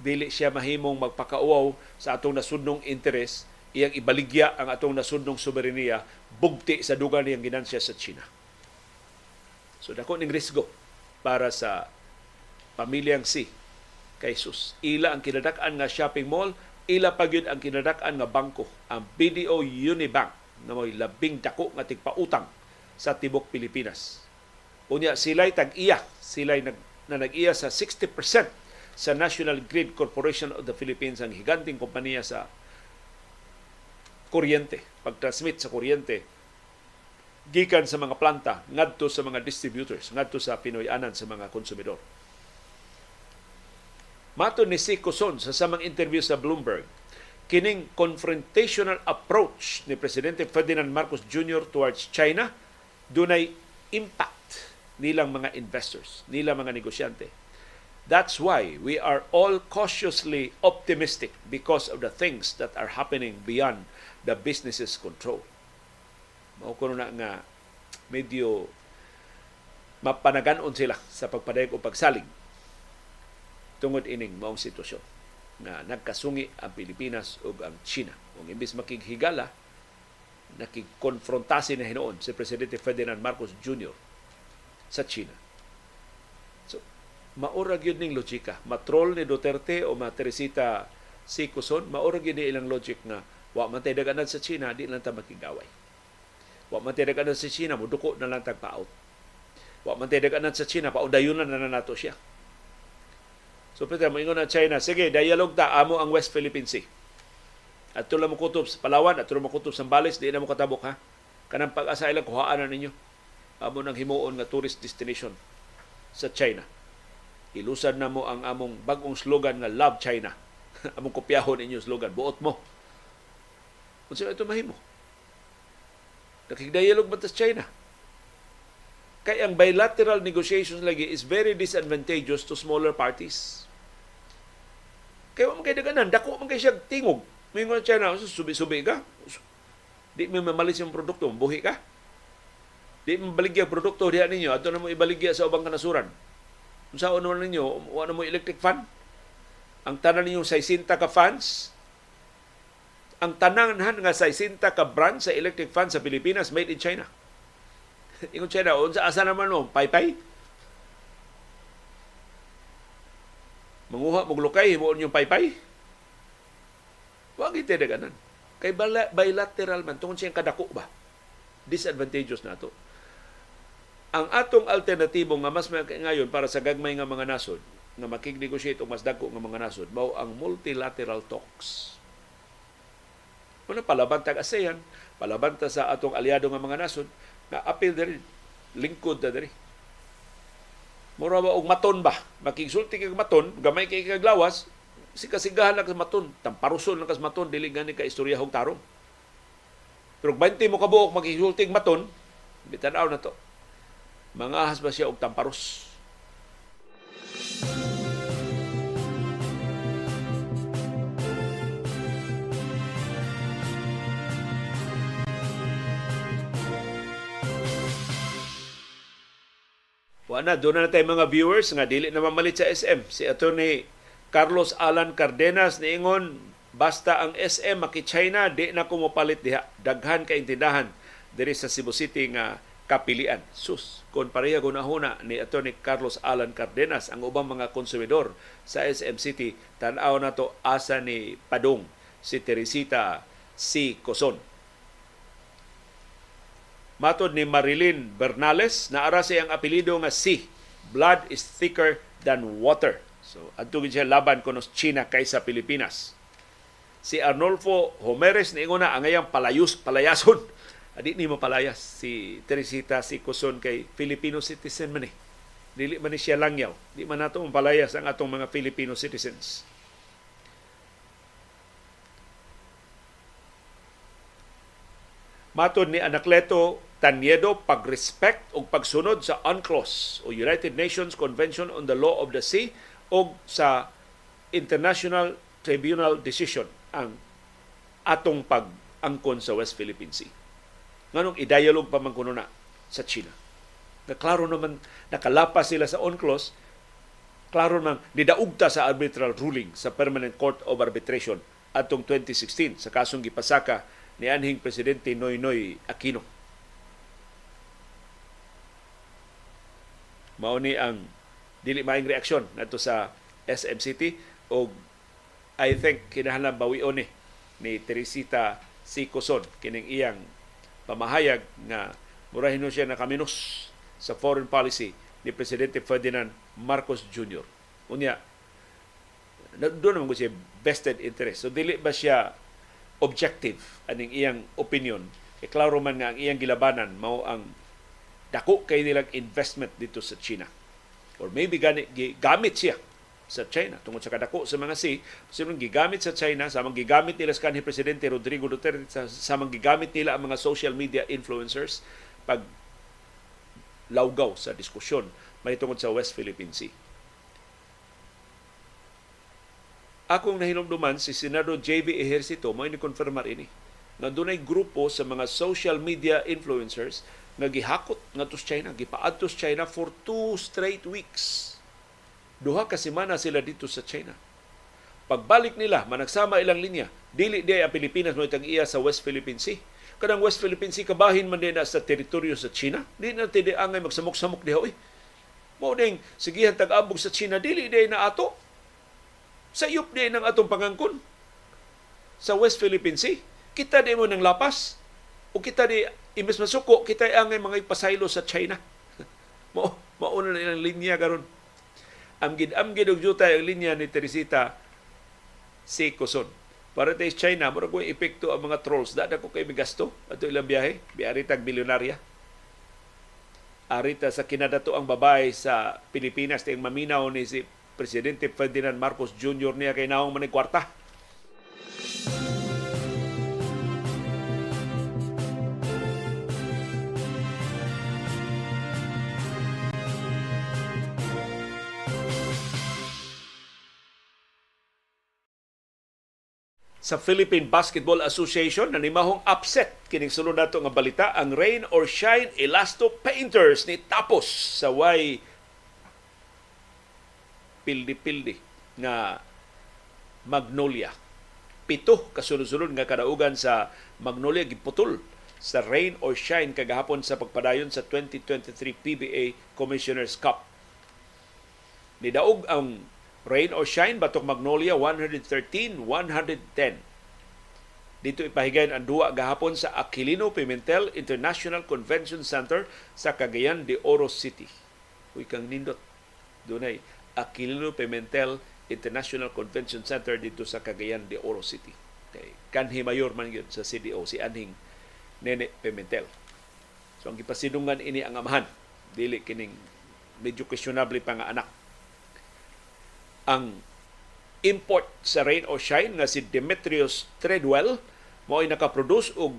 A: dili siya mahimong magpakauaw sa atong nasundong interes iyang ibaligya ang atong nasundong soberenya bugti sa dugang niyang ginansya sa China. So dako ning risgo para sa pamilyang si kay sus. Ila ang kinadak-an nga shopping mall, ila pa ang kinadak-an nga bangko, ang BDO Unibank na may labing dako nga tigpautang sa tibok Pilipinas. Unya sila'y tag-iya, sila'y nag, na nag-iya sa 60% sa National Grid Corporation of the Philippines, ang higanting kompanya sa kuryente, pag-transmit sa kuryente gikan sa mga planta ngadto sa mga distributors, ngadto sa Pinoy-anan sa mga konsumidor. Mato ni si Coson sa samang interview sa Bloomberg, kining confrontational approach ni Presidente Ferdinand Marcos Jr. towards China dunay impact nilang mga investors, nilang mga negosyante. That's why we are all cautiously optimistic because of the things that are happening beyond the business's control. Mao kuno na nga medyo mapanagan-on sila sa pagpadayag o pagsalig tungod ining maong sitwasyon na nagkasungi ang Pilipinas ug ang China. Kung imbis makighigala, nakigkonfrontasi na hinoon si Presidente Ferdinand Marcos Jr. sa China. So, maurag yun ning logika. Matrol ni Duterte o ma Teresita Sikoson, maurag yun ilang logic na Wa man tay daganan sa China, di lang ta makigaway. Wa man tay daganan sa China, muduko na lang tag paot. Wa man tay daganan sa China, paudayon na na nato siya. So pwede mo ingon ang China, sige, dialog ta, amo ang West Philippine Sea. At tulang mo kutob sa Palawan, at tulang mo kutob sa Bales, di na mo katabok ha. Kanang pag-asa ilang kuhaan na ninyo. Amo nang himuon nga tourist destination sa China. Ilusan na mo ang among bagong slogan nga Love China. among kopyahon ninyo slogan. Buot mo kung sino ito mahimo. Nakigdialog man sa China. Kaya ang bilateral negotiations lagi is very disadvantageous to smaller parties. Kaya mo kay daganan, dako man kay siya tingog. Mga China, subi-subi ka. Di mo mamalis yung produkto, buhi ka. Di mo baligya produkto diha ninyo, ato na mo ibaligya sa ubang kanasuran. Saan naman ninyo, wala mo electric fan. Ang tanan ninyong 60 ka fans, ang tanangan nga sa 60 ka brand sa electric fan sa Pilipinas made in China. Ingon China, unsa asa naman mo, paypay? Manguha mong lukay, himuon yung paypay? Huwag ito ganan. Kay bilateral man, tungkol siyang kadako ba? Disadvantageous na to. Ang atong alternatibo nga mas ngayon para sa gagmay nga mga nasod, nga makig-negotiate o mas dako nga mga nasod, mao ang multilateral talks Una, palabanta tag ASEAN, palabanta sa atong aliado nga mga nasod, na apil diri, lingkod na diri. Mura ba og maton ba? Makigsulti kag maton, gamay kay kag lawas, si kasigahan lang kas maton, tamparuson lang kas maton, dili gani ka istorya hog tarong. Pero 20 mo kabuok makigsulti maton, bitanaw na to. Mga ahas ba siya og tamparos? Wala, doon na tayo mga viewers nga dili na mamalit sa SM. Si Attorney Carlos Alan Cardenas niingon basta ang SM maki China di na ko mopalit diha. Daghan ka intindahan diri sa Cebu City nga kapilian. Sus, kon pareha gunahuna ni Attorney Carlos Alan Cardenas ang ubang mga konsumidor sa SM City tan-aw na to asa ni Padong si Teresita C. Coson Matod ni Marilyn Bernales, naara ang apelido nga si Blood is thicker than water. So, adto gid siya laban kuno China kaysa Pilipinas. Si Arnolfo Homeres ni na ang ayang palayus palayason. Adi ni mapalayas si Teresita si Cuson kay Filipino citizen man ni. Dili man ni siya langyaw. Di man nato palayas ang atong mga Filipino citizens. Matod ni Anakleto Tanyedo pagrespect o pagsunod sa UNCLOS o United Nations Convention on the Law of the Sea o sa International Tribunal Decision ang atong pag-angkon sa West Philippine Sea. Nganong i-dialogue pa man kuno na sa China. Na klaro naman nakalapas sila sa UNCLOS, klaro naman nidaugta sa arbitral ruling sa Permanent Court of Arbitration atong 2016 sa kasong gipasaka ni anhing presidente Noynoy Aquino mao ni ang dili maayong reaksyon nato sa SMCT o I think kinahanglan bawion ni ni Teresita Sikoson kining iyang pamahayag nga murahin siya nakaminos sa foreign policy ni Presidente Ferdinand Marcos Jr. Unya, doon naman ko siya vested interest. So, dili ba siya objective aning iyang opinion? E klaro man nga ang iyang gilabanan mao ang dako kay nilang investment dito sa China. Or maybe gani, gamit siya sa China tungod sa kadako sa mga sea posibleng gigamit sa China samang gigamit nila sa kanhi presidente Rodrigo Duterte sa samang gigamit nila ang mga social media influencers pag lawgaw sa diskusyon may tungod sa West Philippine Sea. Akong nahinumduman si Senado JV Ejercito mo ni konfirmar ini nga dunay grupo sa mga social media influencers nga gihakot ngadto sa China, gipaadto sa China for two straight weeks. Duha ka semana sila dito sa China. Pagbalik nila, managsama ilang linya, dili di ang Pilipinas mo itang iya sa West Philippine Sea. Kanang West Philippine Sea, kabahin man din na sa teritoryo sa China. Di na tidi angay magsamok-samok diha. Uy, mo ding sigihan tag-abog sa China, dili di na ato. Sa iyop di ng atong pangangkon sa West Philippine Sea. Kita di mo ng lapas. O kita di imbes masuko kita ang mga ipasaylo sa China. Mo mauna na ilang linya karon. Amgid amgid og jutay ang linya ni Teresita si Coson. Para tayo China, mura ko epekto ang mga trolls. Dada ko kay migasto ato ilang biyahe. Biari tag milyonarya. Arita sa kinadato ang babae sa Pilipinas tayong maminaw ni si Presidente Ferdinand Marcos Jr. niya kay naong manig kwarta. Sa Philippine Basketball Association na nimahong upset kining sulod nato nga balita ang Rain or Shine Elasto Painters ni tapos sa way pildi-pildi nga Magnolia. Pito kasunod-sunod nga kadaugan sa Magnolia giputol sa Rain or Shine kagahapon sa pagpadayon sa 2023 PBA Commissioners Cup. Nidaog ang Rain or Shine, Batok Magnolia, 113-110. Dito ipahigayon ang duwa gahapon sa Aquilino Pimentel International Convention Center sa Cagayan de Oro City. Uy kang nindot. Dunay Aquilino Pimentel International Convention Center dito sa Cagayan de Oro City. Kay kanhi mayor man yun sa CDO, si Anhing Nene Pimentel. So ang gipasidungan ini ang amahan. Dili kining medyo questionable pa nga anak ang import sa Rain or Shine nga si Demetrius Treadwell mo ay nakaproduce og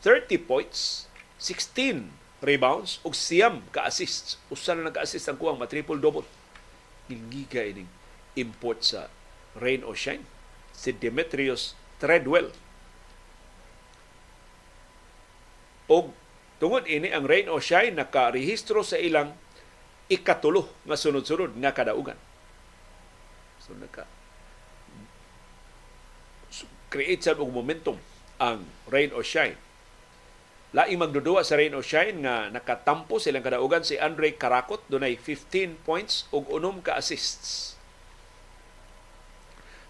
A: 30 points, 16 rebounds ug siyam ka assists. Usa na nag-assist ang kuwang ma-triple double. Gilgiga ining import sa Rain or Shine si Demetrius Treadwell. Og tungod ini ang Rain or Shine nakarehistro sa ilang ikatulo nga sunod-sunod nga kadaugan So naka create sa og momentum ang rain or shine. Laing magdudua sa rain or shine nga nakatampo silang kadaugan si Andre Karakot dunay 15 points ug unom ka assists.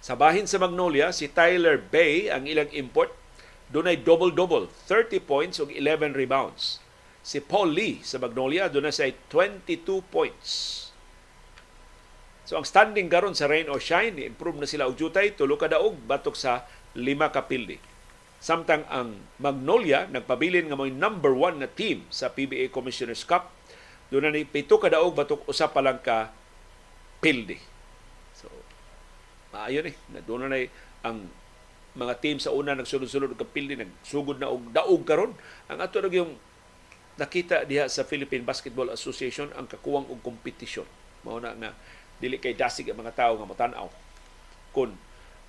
A: Sa bahin sa Magnolia si Tyler Bay ang ilang import dunay double-double, 30 points ug 11 rebounds. Si Paul Lee sa Magnolia dunay say 22 points So ang standing karon sa rain or shine, improve na sila og jutay, tulo ka daog batok sa lima ka pildi. Samtang ang Magnolia nagpabilin nga mo number one na team sa PBA Commissioners Cup. Doon na ni pito ka daog batok usa pa lang ka pildi. So maayo ni, na doon na ang mga team sa una nagsulod-sulod og kapil nagsugod na og daog karon ang ato na yung nakita diha sa Philippine Basketball Association ang kakuwang og kompetisyon mao na nga dili kay dasig ang mga tawo nga motan-aw kun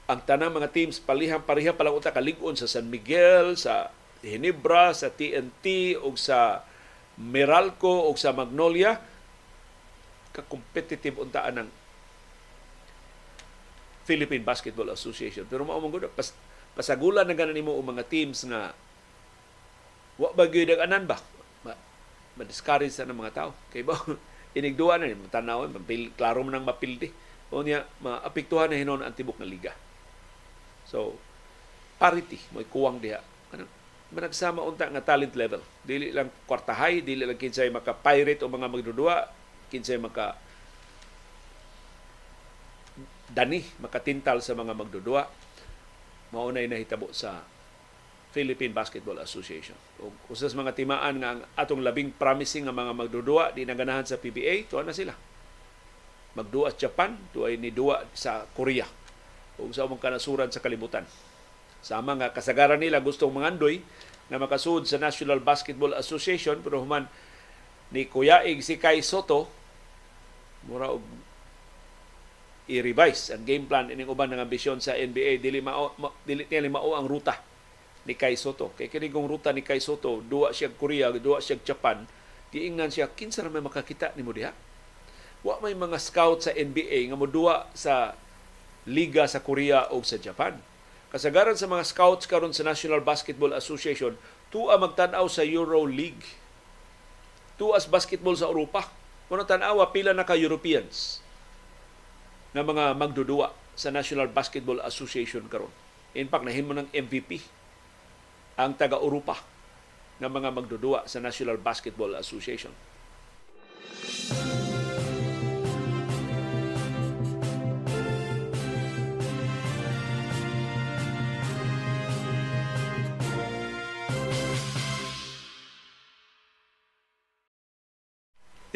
A: ang tanang mga teams palihang pareha pa lang unta kalig-on sa San Miguel sa Hinebra sa TNT o sa Meralco o sa Magnolia ka-competitive untaan ng Philippine Basketball Association. Pero mao man pas, pasagulan na ganan nimo og mga teams nga wa ba gyud anan ba? Ma, ma-discourage sa mga tao. Kay ba inigduwa na ni tanaw mapil klaro man nang mapildi. O niya maapektuhan na hinon ang tibok nga liga. So parity mo kuwang diha. Kanang managsama unta nga talent level. Dili lang kwartahay, dili lang kinsay maka-pirate o mga magdudua, kinsay maka dani makatintal sa mga magdudua maunay nahitabo sa Philippine Basketball Association. O usas mga timaan nga ang atong labing promising nga mga magdudua di naganahan sa PBA, tuwa na sila. Magdua sa Japan, tuwa ni dua sa Korea. O sa mong kanasuran sa kalibutan. Sama nga kasagaran nila gustong mangandoy na makasud sa National Basketball Association pero human ni Kuya Ig si Kai Soto mura og i-revise ang game plan ining uban ng ambisyon sa NBA dili mao ma, dili nila mao ang ruta ni Kai Soto. Kay kini kung ruta ni Kai Soto duwa siya Korea duwa siya Japan. Giingnan siya kinsa ra may makakita nimo diha? Wa may mga scout sa NBA nga moduwa sa liga sa Korea o sa Japan. Kasagaran sa mga scouts karon sa National Basketball Association tuwa magtan-aw sa Euro League. Tuas basketball sa Europa. Kuno tan-awa pila na ka Europeans ng mga magdudua sa National Basketball Association karon. In fact, nahimo ng MVP ang taga-Europa ng mga magdudua sa National Basketball Association.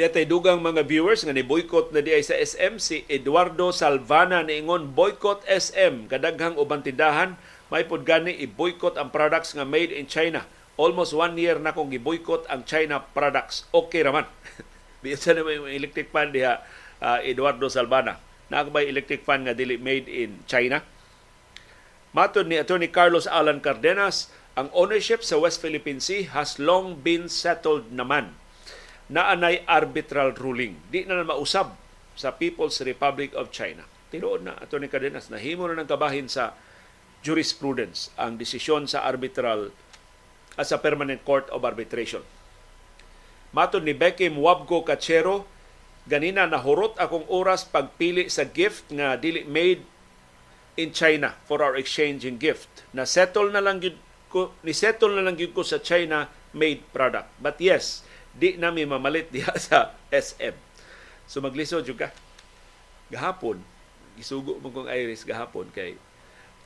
A: Diya dugang mga viewers nga ni boycott na di ay sa SM si Eduardo Salvana niingon boycott SM kadaghang uban tindahan may pud gani i-boycott ang products nga made in China. Almost one year na kong i-boycott ang China products. Okay raman. Biya na may electric fan diha uh, Eduardo Salvana. Nagbay electric fan nga dili made in China. Matod ni Attorney Carlos Alan Cardenas, ang ownership sa West Philippine Sea has long been settled naman na anay arbitral ruling. Di na, na mausab sa People's Republic of China. Tinuod na ato ni Cadenas, nahimo na ng kabahin sa jurisprudence ang desisyon sa arbitral at sa Permanent Court of Arbitration. Matod ni Beckham Wabgo Cachero, ganina nahurot akong oras pagpili sa gift nga dili made in China for our exchanging gift. Na settle na lang yun ko, ni settle na lang yun ko sa China made product. But yes, di nami mamalit diha sa SM. So maglisod jud ka. Gahapon, gisugo mo kong Iris gahapon kay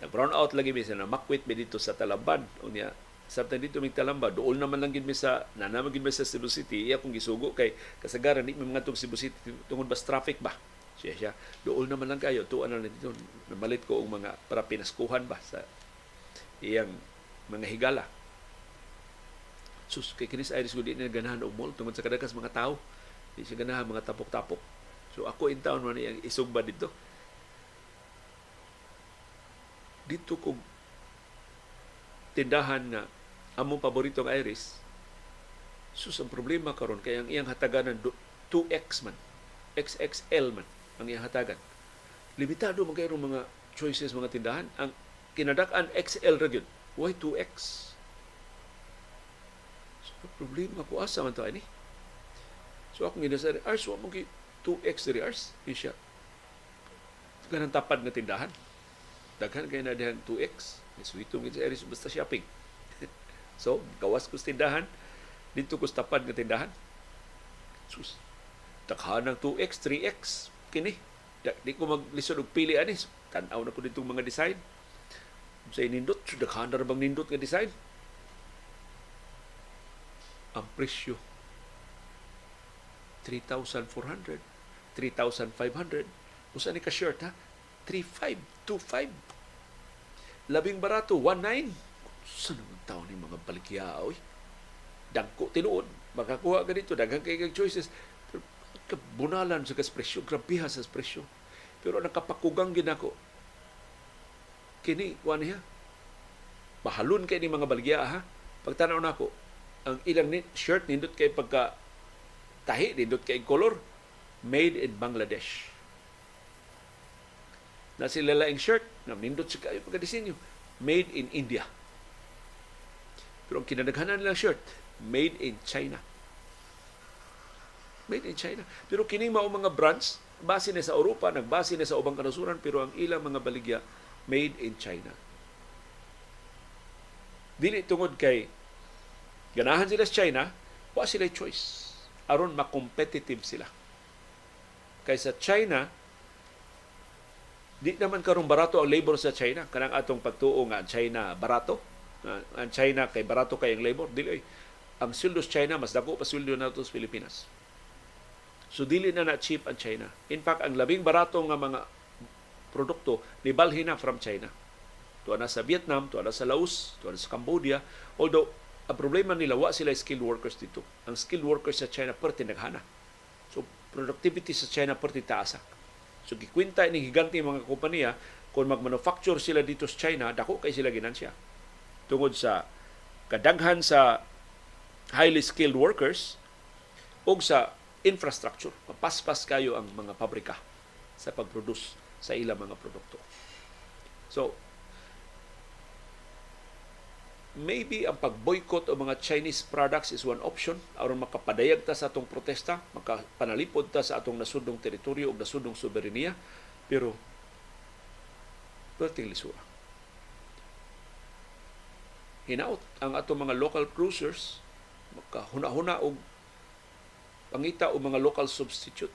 A: na brown out lagi mi na makwit mi dito sa Talaban. Unya sabtan dito mi Talamba, dool naman lang gid mi sa na naman gid mi sa Cebu City. Iya kung gisugo kay kasagaran di mi mga tug Cebu City tungod bas traffic ba. Siya siya. Dool naman lang kayo tuan na dito. Namalit ko og mga para pinaskuhan ba sa iyang mga higala sus kay kinis Iris ko di na ganahan og mall tungod sa kadakas mga tao di siya ganahan mga tapok-tapok so ako in town man yang isugba dito dito kog tindahan nga among paboritong Iris sus ang problema karon kay ang iyang hatagan 2X man XXL man ang iyang hatagan limitado man kayo mga choices mga tindahan ang kinadak-an XL ra gyud why 2X problema ko asa man to ani. So ako ginasa Ars wa mo 2x diri Ars siya. Ganang tapad nga tindahan. Daghan kay na dihan 2x. Suwito gid sa Aris basta shopping. so, gawas ko tindahan dito ko tapad nga tindahan. Sus. Takhan ng 2x, 3x kini. Di ko maglisod og pili ani. Tan-aw na ko ditong mga design. Sa inindot, daghan na bang nindot nga design ang presyo 3,400 3,500 usa ni ka shirt ha 3,525 labing barato 19 sa naman tao ni mga baligya oy dagko tinuod. Makakuha ka dito daghang kay kag choices. Pero kabunalan sa kas presyo grabiha sa presyo pero nakapakugang ginako kini wa niya. Mahalon kay ni mga baligya ha? Pagtanaw nako ang ilang ni shirt nindot kay pagka tahi nindot kay color made in Bangladesh na sila laing shirt na nindot sa kayo pagka-disenyo made in India. Pero ang kinadaghanan nilang shirt made in China. Made in China. Pero kining mao mga brands base na sa Europa nagbase na sa ubang kanasuran pero ang ilang mga baligya made in China. Dili tungod kay ganahan sila sa China wa sila choice. Aron ma-competitive sila. Kaysa China di naman karong barato ang labor sa China. Kanang atong pagtuo nga ang China barato. Ang China kay barato kay ang labor. Dili ang sweldo sa China mas dako pa sweldo nato sa Pilipinas. So dili na na cheap ang China. In fact ang labing barato nga mga produkto nibalhin na from China. Tuwa na sa Vietnam tuwa na sa Laos tuwa na sa Cambodia. Although ang problema nila wa sila skilled workers dito. Ang skilled workers sa China perti naghana. So productivity sa China perti taasa So gikwinta ni higante mga kompanya kung mag-manufacture sila dito sa China, dako kay sila ginansya. Tungod sa kadaghan sa highly skilled workers o sa infrastructure. Mapaspas kayo ang mga pabrika sa pag-produce sa ilang mga produkto. So, maybe ang pag-boycott o mga Chinese products is one option aron makapadayag ta sa atong protesta, makapanalipod ta sa atong nasudong teritoryo o nasudong soberenya, pero perting lisura. Hinaut ang atong mga local cruisers makahuna-huna og pangita o mga local substitute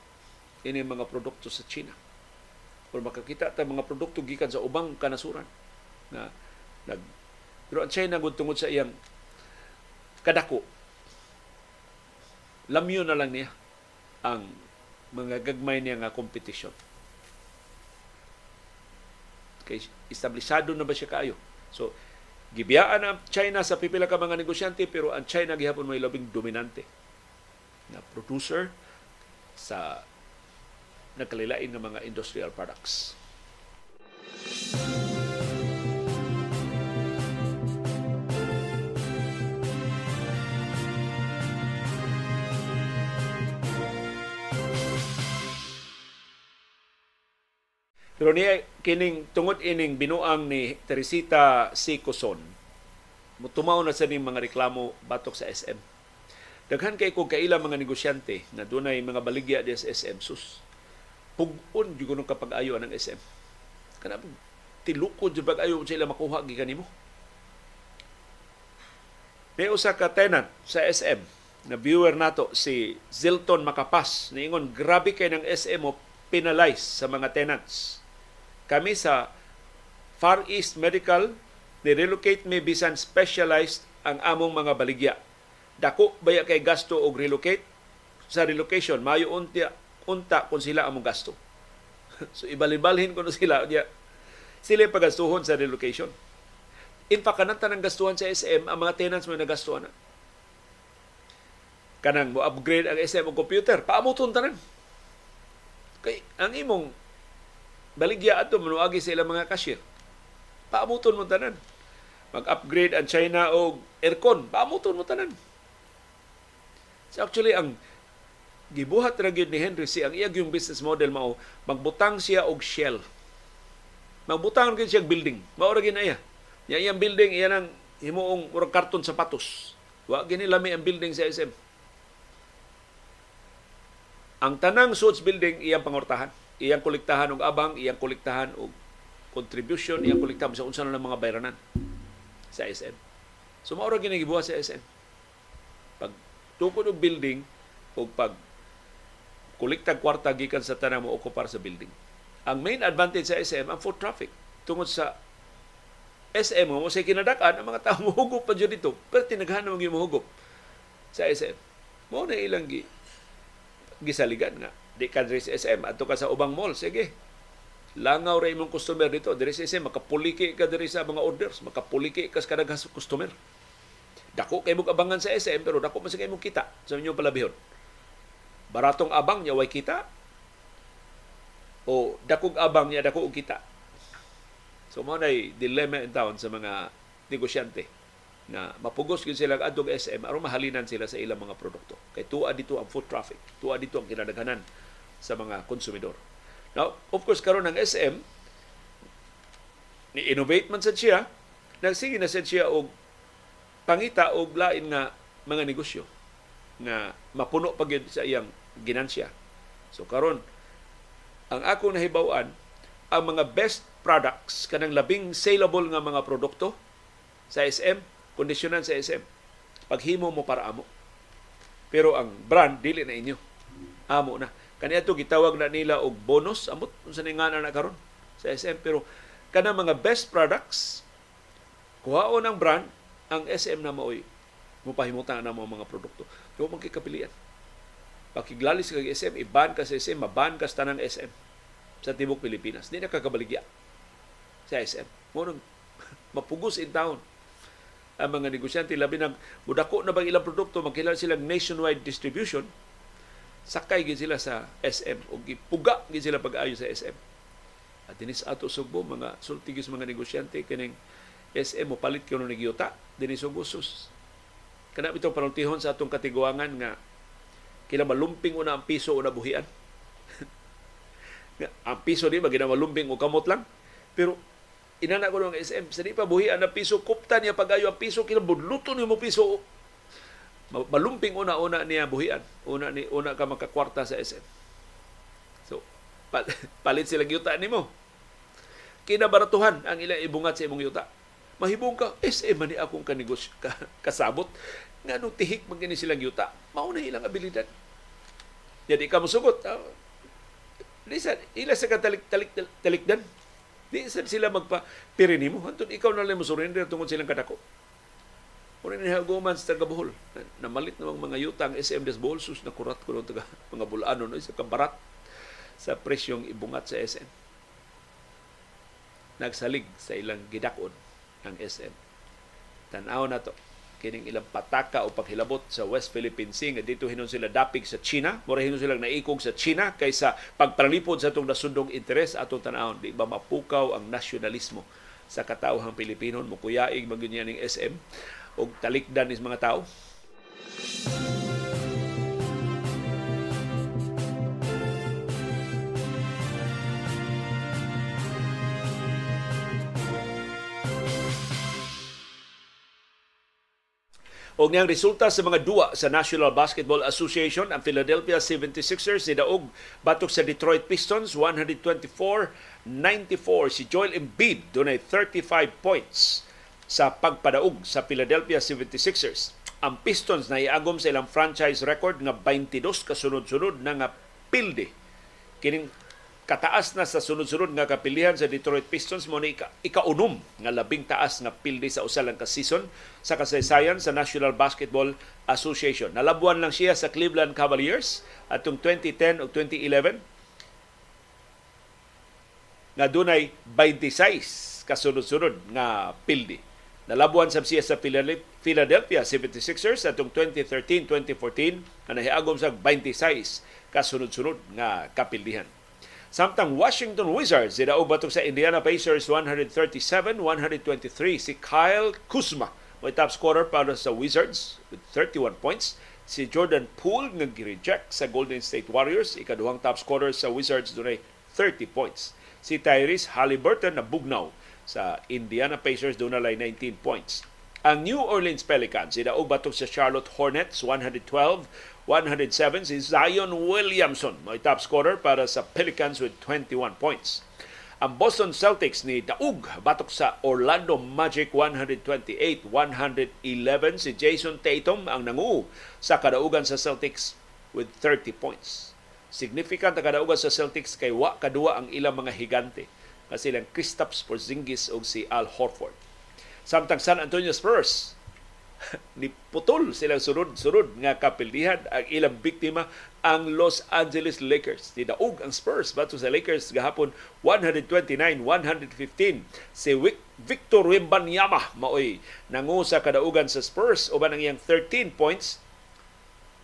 A: ini mga produkto sa China. O makakita ta mga produkto gikan sa ubang kanasuran na nag pero ang China tungod sa iyang kadako. Lamyo na lang niya ang mga gagmay niya nga kompetisyon. Kay establishado na ba siya kaayo? So, gibiyaan ang China sa pipila ka mga negosyante pero ang China gihapon may labing dominante na producer sa nagkalilain ng mga industrial products. Pero niya kining tungod ining binuang ni Teresita C. Coson, mutumaw na sa ning mga reklamo batok sa SM. Daghan kay ko kaila mga negosyante na dunay mga baligya di sa SM sus. Pugon jud kuno kapag ayo ng SM. Kana tilukod jud pag-ayo sila makuha gikan nimo. May usa ka tenant sa SM na viewer nato si Zilton Makapas niingon grabe kay ng SM mo penalize sa mga tenants kami sa Far East Medical ni-relocate mi bisan specialized ang among mga baligya. Dako baya kay gasto og relocate sa relocation mayo unta unta kung sila among gasto. so ibalibalhin ko na sila niya sila pagastuhon sa relocation. In fact, kanang tanang gastuhan sa SM, ang mga tenants mo nagastuhan na. Kanang mo upgrade ang SM og computer, paamuton tanan. Kay ang imong baligya ato manuagi sa ilang mga cashier. Paamuton mo tanan. Mag-upgrade ang China og aircon, paamuton mo tanan. So actually ang gibuhat ra gyud ni Henry si ang iyang yung business model mao magbutang siya og shell. Magbutang gyud siya building. Mao ra ginaya. Ya iyang building iyan ang himuong murag karton sapatos. Wa gini lami ang building sa SM. Ang tanang suits building iyang pangortahan iyang kolektahan og abang, iyang kolektahan og contribution, iyang kolektahan sa unsa na mga bayranan sa SM. So mao ra ginagibuhat sa SM. Pag tukod og building o pag kolektag kwarta gikan sa tanang mo okupar sa building. Ang main advantage sa SM ang foot traffic tungod sa SM mo sa kinadak-an ang mga tao mohugop pa dyan dito pero tinaghan na mga mohugop sa SM. Mo na ilang gi gisaligan nga di ka sa SM adto ka sa ubang mall sige Langaw ra imong customer dito. Diri sa SM, makapuliki ka diri sa mga orders. Makapuliki ka sa kadaghang customer. Dako kay mo abangan sa SM, pero dako man sa kay mo kita sa inyong palabihon. Baratong abang niya way kita, o dakog abang niya dako og kita. So mo nay dilemma in town sa mga negosyante na mapugos gyud sila adtong SM aron mahalinan sila sa ilang mga produkto. Kay tuwa dito ang foot traffic, tuwa dito ang kinadaghanan sa mga konsumidor. Now, of course, karon ng SM, ni-innovate man sa siya, nagsige na sa siya og pangita og lain nga mga negosyo nga mapuno pa gyud sa iyang ginansya. So karon ang ako nahibaw-an ang mga best products kanang labing saleable nga mga produkto sa SM, kondisyonan sa SM. Paghimo mo para amo. Pero ang brand dili na inyo. Amo na. Kaniadto gitawag na nila og bonus amot unsa ni nga na karon sa SM pero kana mga best products kuhaon ang brand ang SM na maoy mupahimutan na mo mga produkto. Yo man kay kapilian. Pakiglalis kag SM, iban ka sa SM, maban ka sa tanang SM sa tibok Pilipinas. Di na kakabaligya sa SM. Mo mapugos in town ang mga negosyante labi nang mudako na bang ilang produkto magkilala silang nationwide distribution sakay gid sila sa SM o gipuga gid sila pag-ayo sa SM. At dinis ato Sugbo mga sultigis mga negosyante kining SM mo palit kuno ni giyota dinhi Sugbo. Kana bitaw panultihon sa atong katiguangan nga kila malumping una ang piso una buhian. ang piso di magina malumping o kamot lang. Pero inana ko ng SM sa di pa buhian na piso kupta niya pag-ayo ang piso kila budluto ni mo piso malumping una-una niya buhian. Una ni una ka makakwarta sa SM. So, palit sila yuta nimo. Kinabaratuhan ang ila ibungat sa imong yuta. Mahibong ka, SM man ni akong kanegosyo, ka, kasabot. Nga nung tihik gani silang yuta, mauna ilang abilidad. Jadi ka musugot. Uh, Lisa, ila sa katalik talik, talikdan. Di sila magpa pirinimo. Hantun ikaw na lang mo surrender tungkol silang kadako. Muna ni Haguman sa taga Bohol. Namalit namang mga yuta ang SM des Bohol. Sus, nakurat ko ng taga mga bulano. No? Isa kabarat sa presyong ibungat sa SM. Nagsalig sa ilang gidakon ang SM. Tanaw na to kining ilang pataka o paghilabot sa West Philippine Sea nga dito hinon sila dapig sa China mura hinon sila naikog sa China kaysa pagpalipod sa atong nasundong interes atong tan-awon di ba mapukaw ang nasyonalismo sa katawhang Pilipino mo kuyaig magyud ning SM o talikdan is mga tao. O niyang resulta sa mga duwa sa National Basketball Association, ang Philadelphia 76ers ni Daog batok sa Detroit Pistons 124-94. Si Joel Embiid dunay 35 points sa pagpadaog sa Philadelphia 76ers. Ang Pistons na iagom sa ilang franchise record nga 22 kasunod-sunod na nga pilde. Kining kataas na sa sunod-sunod nga kapilihan sa Detroit Pistons mo ni ika, ikaunom nga labing taas nga pilde sa usa ka season sa kasaysayan sa National Basketball Association. Nalabuan lang siya sa Cleveland Cavaliers atong 2010 o 2011 nga dunay 26 kasunod-sunod nga pilde. Nalabuan sab siya sa Philadelphia 76ers atong 2013-2014 na nahiagom sa 26 kasunod-sunod nga kapildihan. Samtang Washington Wizards sidaog batok sa Indiana Pacers 137-123 si Kyle Kuzma may top scorer para sa Wizards with 31 points. Si Jordan Poole nga gi-reject sa Golden State Warriors, ikaduhang top scorer sa Wizards dunay 30 points. Si Tyrese Halliburton na bugnaw sa Indiana Pacers doon nalay 19 points. Ang New Orleans Pelicans, sidaog batok sa Charlotte Hornets, 112-107. Si Zion Williamson, may top scorer para sa Pelicans with 21 points. Ang Boston Celtics ni Daug batok sa Orlando Magic 128-111 si Jason Tatum ang nangu sa kadaugan sa Celtics with 30 points. Significant ang kadaugan sa Celtics kay wa kadua ang ilang mga higante nga silang Kristaps Porzingis o si Al Horford. Samtang San Antonio Spurs, ni putol silang sunod-sunod nga kapildihan ang ilang biktima ang Los Angeles Lakers. Nidaog ang Spurs bato sa Lakers gahapon 129-115. Si Victor Wembanyama maoy nangu sa kadaugan sa Spurs uban ang iyang 13 points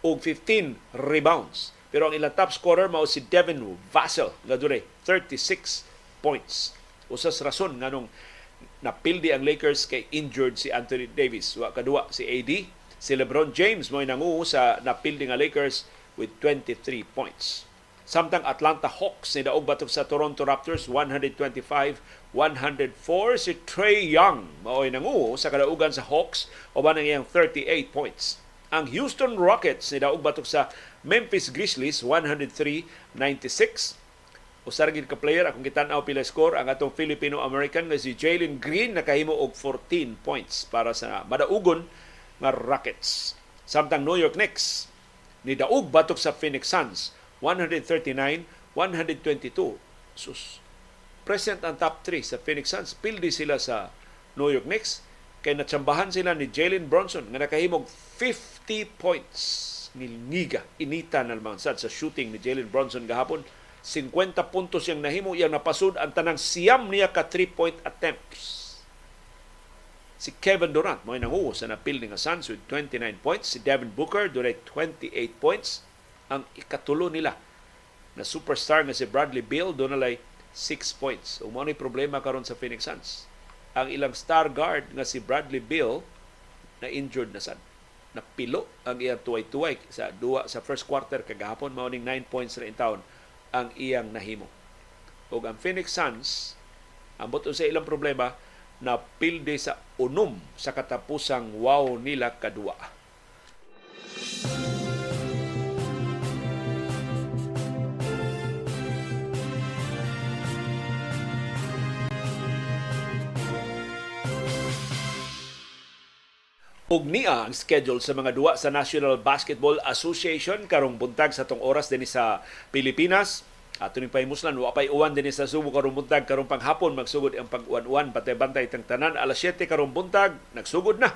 A: ug 15 rebounds. Pero ang ilang top scorer mao si Devin Vassell nga dunay 36 points. Usas rason nganong napildi ang Lakers kay injured si Anthony Davis. Wa kadua si AD, si LeBron James mo nangu sa napildi nga Lakers with 23 points. Samtang Atlanta Hawks ni daog batok sa Toronto Raptors 125-104 si Trey Young maoy nangu sa kadaugan sa Hawks uban ang iyang 38 points. Ang Houston Rockets ni daog batok sa Memphis Grizzlies 103-96 Usar gid ka player akong gitan-aw pila score ang atong Filipino-American nga si Jalen Green nakahimo og 14 points para sa madaugon nga Rockets. Samtang New York Knicks ni daog batok sa Phoenix Suns 139-122. Sus. Present ang top 3 sa Phoenix Suns. Pildi sila sa New York Knicks kay natsambahan sila ni Jalen Bronson nga nakahimog 50 points nilngiga inita na sa shooting ni Jalen Bronson gahapon 50 puntos yang nahimo iyang napasud ang tanang siyam niya ka 3-point attempts. Si Kevin Durant mo nanguho sa napil nga Suns with 29 points. Si Devin Booker dunay 28 points. Ang ikatulo nila na superstar nga si Bradley Beal dunay 6 points. O ni problema karon sa Phoenix Suns. Ang ilang star guard nga si Bradley Beal na injured na sad. Napilo ang iyang tuway-tuway sa duwa sa first quarter kagahapon mao ning 9 points ra in town ang iyang nahimo. O ang Phoenix Suns, ambot sa ilang problema, na pilde sa unom sa katapusang wow nila kadua. Ug niya ang schedule sa mga duwa sa National Basketball Association karong buntag sa tong oras dinhi sa Pilipinas. Ato ni pahimuslan wa pay uwan dinhi sa Subo karong buntag karong panghapon magsugod ang pag-uwan-uwan patay-bantay tang tanan alas 7 karong buntag nagsugod na.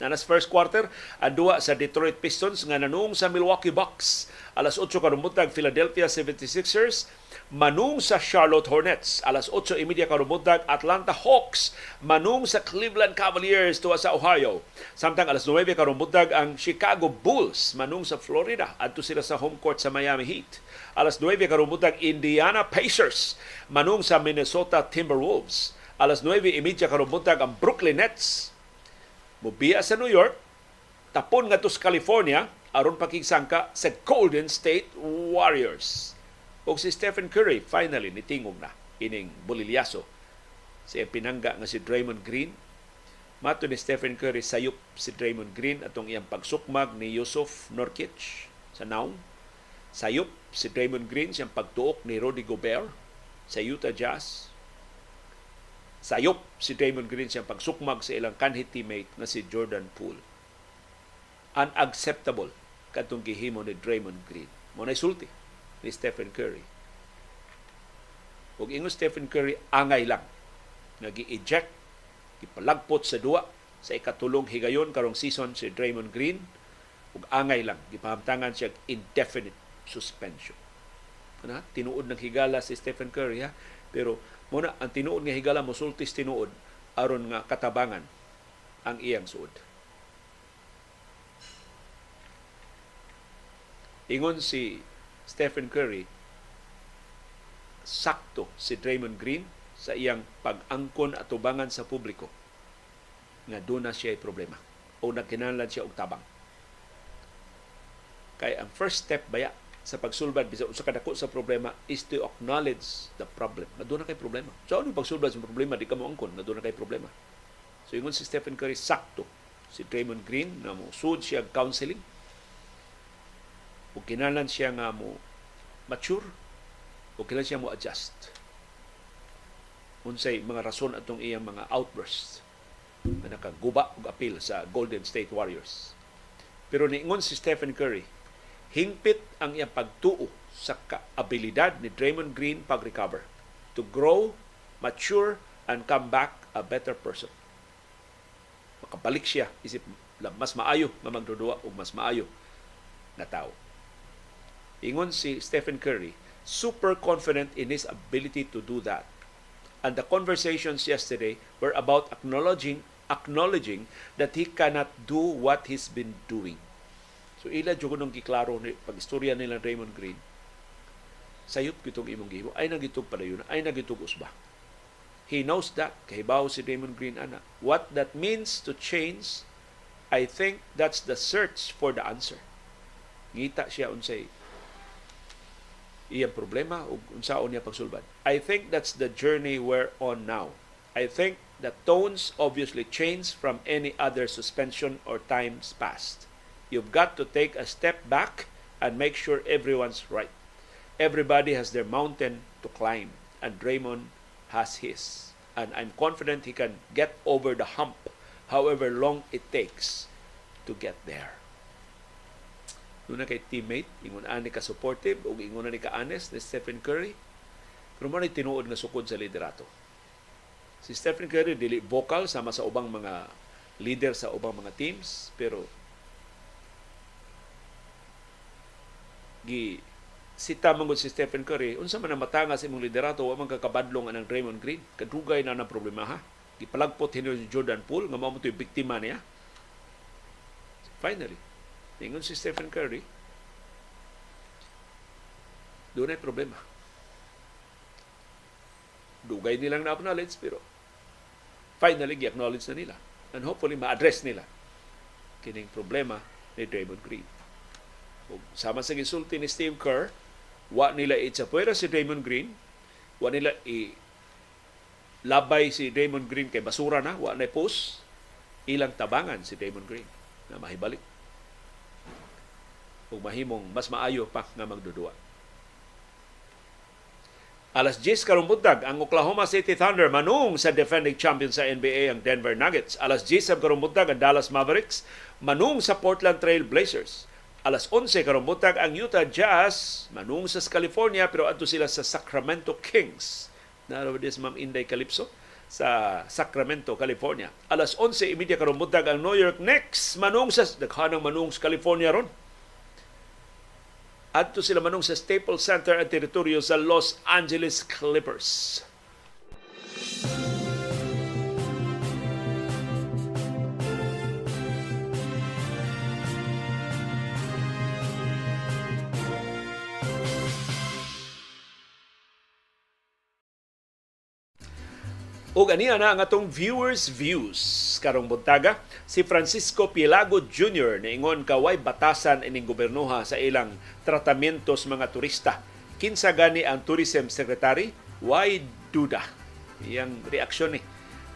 A: Nanas first quarter, ang duwa sa Detroit Pistons nga nanung sa Milwaukee Bucks. Alas 8 karong buntag Philadelphia 76ers manung sa Charlotte Hornets. Alas 8.30 karubuntag, Atlanta Hawks manung sa Cleveland Cavaliers tuwa sa Ohio. Samtang alas 9 karubuntag ang Chicago Bulls manung sa Florida adto sila sa home court sa Miami Heat. Alas 9 karubuntag Indiana Pacers manung sa Minnesota Timberwolves. Alas 9.30 karubuntag ang Brooklyn Nets mubiya sa New York tapon nga to sa California aron pakigsangka sa Golden State Warriors. O si Stephen Curry, finally, nitingog na ining bolilyaso. Si pinangga nga si Draymond Green. Mato ni Stephen Curry, sayop si Draymond Green atong iyang pagsukmag ni Yusuf Nurkic sa naong. Sayop si Draymond Green siyang pagtuok ni Rudy Gobert sa Utah Jazz. Sayop si Draymond Green siyang pagsukmag sa ilang kanhi teammate nga si Jordan Poole. Unacceptable katong gihimo ni Draymond Green. Mo na sulti ni Stephen Curry. Ug ingon Stephen Curry angay lang nagi-eject gipalagpot sa duwa sa ikatulong higayon karong season si Draymond Green ug angay lang gipahamtangan siya indefinite suspension. Na, tinuod ng higala si Stephen Curry ha, pero muna ang tinuod nga higala mo sultis tinuod aron nga katabangan ang iyang suod. Ingon si Stephen Curry, sakto si Draymond Green sa iyang pag-angkon at tubangan sa publiko nga doon na siya problema o nagkinahanglan siya og tabang. Kay ang first step baya sa pagsulbad bisan usa kadako sa problema is to acknowledge the problem. Na doon na kay problema. So ano pagsulbad sa problema? Di ka mo angkon. Na doon na kay problema. So ingon si Stephen Curry sakto. Si Draymond Green na mo sud siya counseling. Ug kinahanglan siya nga mo mature. O kailan siya mo adjust. Unsay mga rason atong iyang mga outbursts na nakaguba og appeal sa Golden State Warriors. Pero niingon si Stephen Curry hingpit ang iyang pagtuo sa kaabilidad ni Draymond Green pag-recover to grow, mature, and come back a better person. Makabalik siya isip mas maayo nga magdudua o mas maayo na tao. Ingon si Stephen Curry, super confident in his ability to do that. And the conversations yesterday were about acknowledging acknowledging that he cannot do what he's been doing. So ila jud nung giklaro ni pag istorya nila Raymond Green. Sayop kitong imong gihimo ay nagitog padayon ay nagitog usba. He knows that kahibaw si Raymond Green ana. What that means to change I think that's the search for the answer. Ngita siya unsay iyang problema ug unsaon niya pagsulbad. I think that's the journey we're on now. I think the tones obviously change from any other suspension or times past. You've got to take a step back and make sure everyone's right. Everybody has their mountain to climb, and Draymond has his. And I'm confident he can get over the hump, however long it takes to get there. Doon kay teammate, ingon ani ka supportive, o ingon ni ka honest ni Stephen Curry. Pero mo tinuod nga sukod sa liderato. Si Stephen Curry dili vocal sama sa ubang mga leader sa ubang mga teams, pero gi sita man si Stephen Curry unsa man ang matanga sa imong liderato wa man kakabadlong anang Draymond Green. Kadugay na ng problema ha? Gipalagpot hino si Jordan Poole nga mao mo biktima niya. Finally ingon si Stephen Curry doon ay problema. Dugay nilang na-acknowledge pero finally gi-acknowledge na nila and hopefully ma-address nila kining problema ni Draymond Green sama sa gisulti ni Steve Kerr wa nila itsapuera si Draymond Green wa nila i labay si Draymond Green kay basura na wa na post ilang tabangan si Draymond Green na mahibalik ug mahimong mas maayo pa nga magdudua Alas 10 karong buntag ang Oklahoma City Thunder manung sa defending champion sa NBA ang Denver Nuggets. Alas 10 sa karong buntag ang Dallas Mavericks manung sa Portland Trail Blazers. Alas 11 karong buntag ang Utah Jazz manung sa California pero adto sila sa Sacramento Kings. Naro dis Ma'am Inday Calypso sa Sacramento, California. Alas 11 imedya karong buntag ang New York Knicks manung sa daghanang manung sa California ron Adto sila manung sa Staples Center at teritoryo sa Los Angeles Clippers. O ganiya na ang atong viewers views karong buntaga si Francisco Pilago Jr. niingon kaway batasan ining gobernoha sa ilang tratamentos mga turista. Kinsa gani ang tourism secretary? Why duda? Iyang reaksyon ni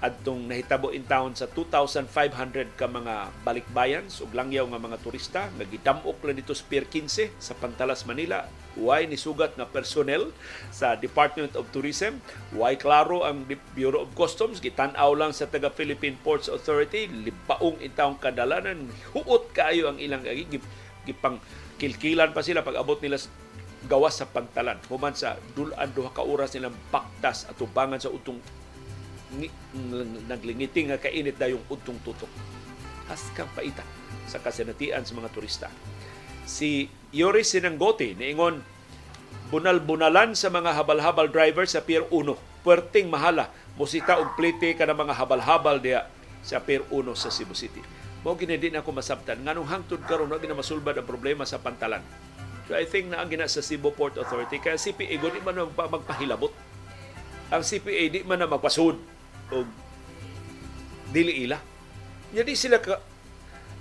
A: adtong nahitabo in town sa 2,500 ka mga balikbayan ug langyaw nga mga turista nga gidamok lang dito sa Pier 15 sa Pantalas, Manila. Why ni sugat nga personnel sa Department of Tourism? Why klaro ang Bureau of Customs gitan-aw lang sa taga Philippine Ports Authority libaong in town kadalanan huot kayo ang ilang gipang kilkilan pa sila pag abot nila gawas sa pantalan human sa dulan duha ka oras nilang paktas at tubangan sa utong naglingiting nga kainit dayong udtong tutok. Haskang paita sa kasinatian sa mga turista. Si Yoris Sinanggote niingon bunal-bunalan sa mga habal-habal driver sa Pier 1. Puerting mahala musita og plete ka ng mga habal-habal diya sa Pier 1 sa Cebu City. Mo gini din ako masabtan nganong hangtod karon wa gina masulbad ang problema sa pantalan. So I think na ang gina sa Cebu Port Authority kaya CPA gud man magpahilabot. Ang CPA di man na magpasud og dili ila. Jadi sila ka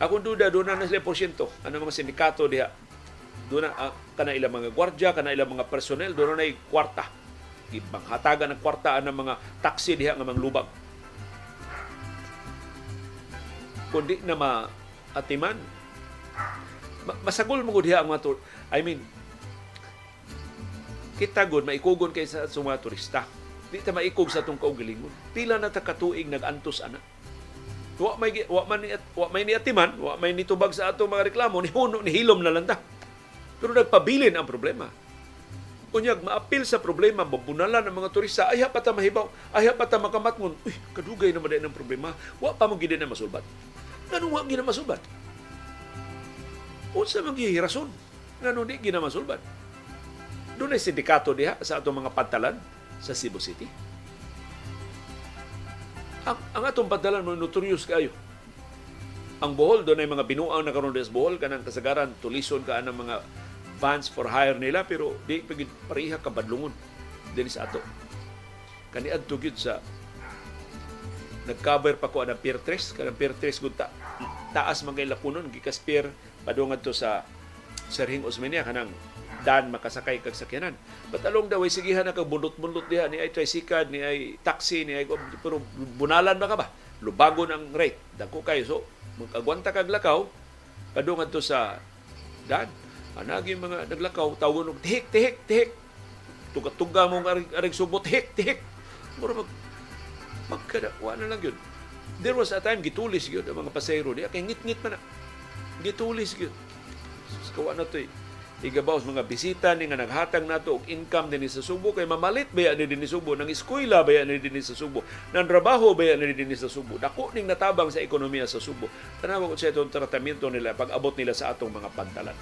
A: akong duda doon na sila porsyento. Ano mga sindikato diha? Doon na uh, kana ilang mga gwardya kana ilang mga personnel doon na kwarta. Ibang hatagan ng kwarta ang mga taxi diha nga manglubag kundi na maatiman. Masagol mo diha ang mga tur- I mean kita gud maikugon kay sa mga turista Di ta maikog sa itong kaugalingon. Pila na ta katuig nag-antos ana. Wa may wa man wa may niatiman, wa may nitubag sa ato mga reklamo ni huno ni hilom na lang ta. Pero nagpabilin ang problema. Unyag maapil sa problema mabunalan ang mga turista ay pa ta mahibaw, ay pa ta makamatngon. Uy, kadugay na maday ng problema. Wa pa mo gid na masulbat. Ganun wa gid na masulbat. Unsa man rason? nga di ginamasulban. Doon ay sindikato diha sa atong mga pantalan sa Cebu City. Ang, ang atong pantalan mo notorious kayo. Ang Bohol, doon ay mga binuang na karon sa Bohol, kanang kasagaran, tulison ka ng mga vans for hire nila, pero di pagid pareha kabadlungon din sa ato. Kaniad tugid sa nag-cover pa ko ang Pier 3, kanang Pier 3 gud ta, taas man kay lapunon gikas Pier padungan to sa Serhing Osmeña kanang dan makasakay kag sakyanan. But along the way, sigihan na kag bundot-bundot diha ni ay tricycle, ni ay taxi, ni ay pero bunalan ba ka ba? Lubagon ang rate. Dako kayo. So, magkagwanta kag lakaw, padungan to sa dan. Anagi mga naglakaw, tawgon og tihik, tihik, tihik. Tuga-tuga mong arig, arig subot, tihik, tihik. Mura mag magkadawa na lang yun. There was a time gitulis yun ang mga pasayro diya kay ngit-ngit man na. Gitulis yun. Kawa na to eh igabaw sa mga bisita ni nga naghatag nato og income dinhi sa Subo kay mamalit ba ni dinhi Subo? Nang eskwela ba ni dinhi sa Subo? Nang trabaho ba ni dinhi sa Subo? Dako ning natabang sa ekonomiya sa Subo. Tanaw ko sa itong tratamento nila pag abot nila sa atong mga pantalan.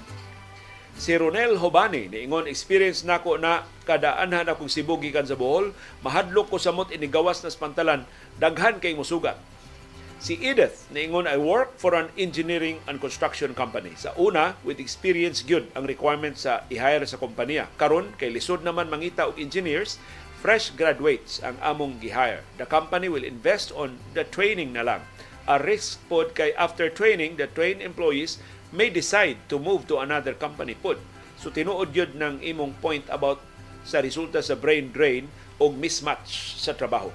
A: Si Ronel Hobani, niingon experience nako na kadaanhan akong Cebu gikan sa Bohol, mahadlok ko samot inigawas na pantalan, daghan kay musugat Si Edith, niingon I work for an engineering and construction company. Sa una, with experience gyud ang requirement sa i-hire sa kompanya. Karon kay lisod naman mangita og engineers, fresh graduates ang among gi-hire. The company will invest on the training na lang. A risk pod kay after training, the trained employees may decide to move to another company pod. So tinuod gyud ng imong point about sa resulta sa brain drain o mismatch sa trabaho.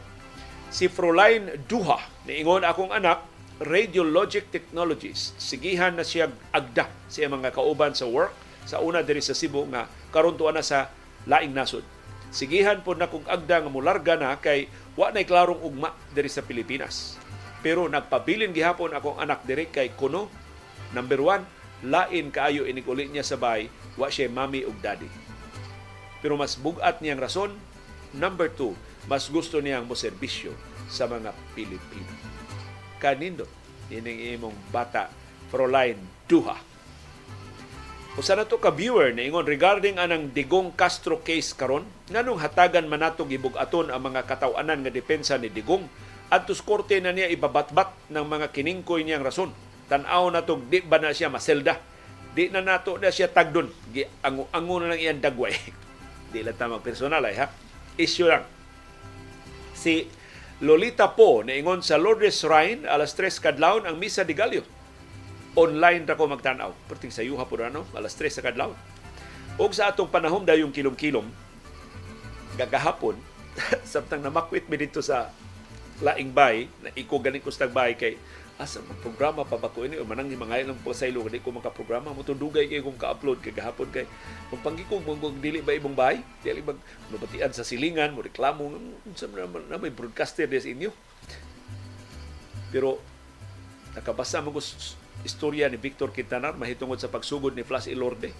A: Si Fräulein Duha, niingon akong anak, Radiologic Technologies. Sigihan na siya agda siya mga kauban sa work sa una diri sa Cebu nga karon na sa laing nasod. Sigihan po na kung agda nga mularga na kay wa nay klarong ugma diri sa Pilipinas. Pero nagpabilin gihapon akong anak diri kay kuno number one, lain kaayo inikuli niya sa bay, wa siya mami ug daddy. Pero mas bugat niyang rason, number two, mas gusto niyang mo serbisyo sa mga Pilipino. Kanindo, ining imong bata, Fräulein Duha. Usa na to ka viewer na ingon regarding anang Digong Castro case karon nganong hatagan man nato gibug-aton ang mga katawanan nga depensa ni Digong? Adtos korte na niya ibabatbat ng mga kiningkoy niyang rason. Tan-aw na to di ba na siya maselda? Di na nato na siya tagdon. Ang ango na lang iyang dagway. Di lang ta personal ay ha? Issue lang si Lolita Po ingon sa Lourdes Shrine alas 3 kadlawon ang misa de Gallo. Online ra ko magtanaw. Perting sa yuha po ano, alas 3 sa kadlawon. Og sa atong panahon dayong kilom-kilom gagahapon samtang namakwit mi dito sa laing bay na iko ganin ko sa bay kay asa programa pa ba ko ini? O manang himangay lang po sa ilo di ko makaprograma. Mo dugay kay kung ka-upload kay gahapon kay. Kung panggikog mo kung dili ba ibang bahay dili bag mabatian sa silingan mo reklamo unsa na, na may broadcaster des inyo. Pero nakabasa mo ko istorya ni Victor Quintanar mahitungod sa pagsugod ni Flash Ilorde.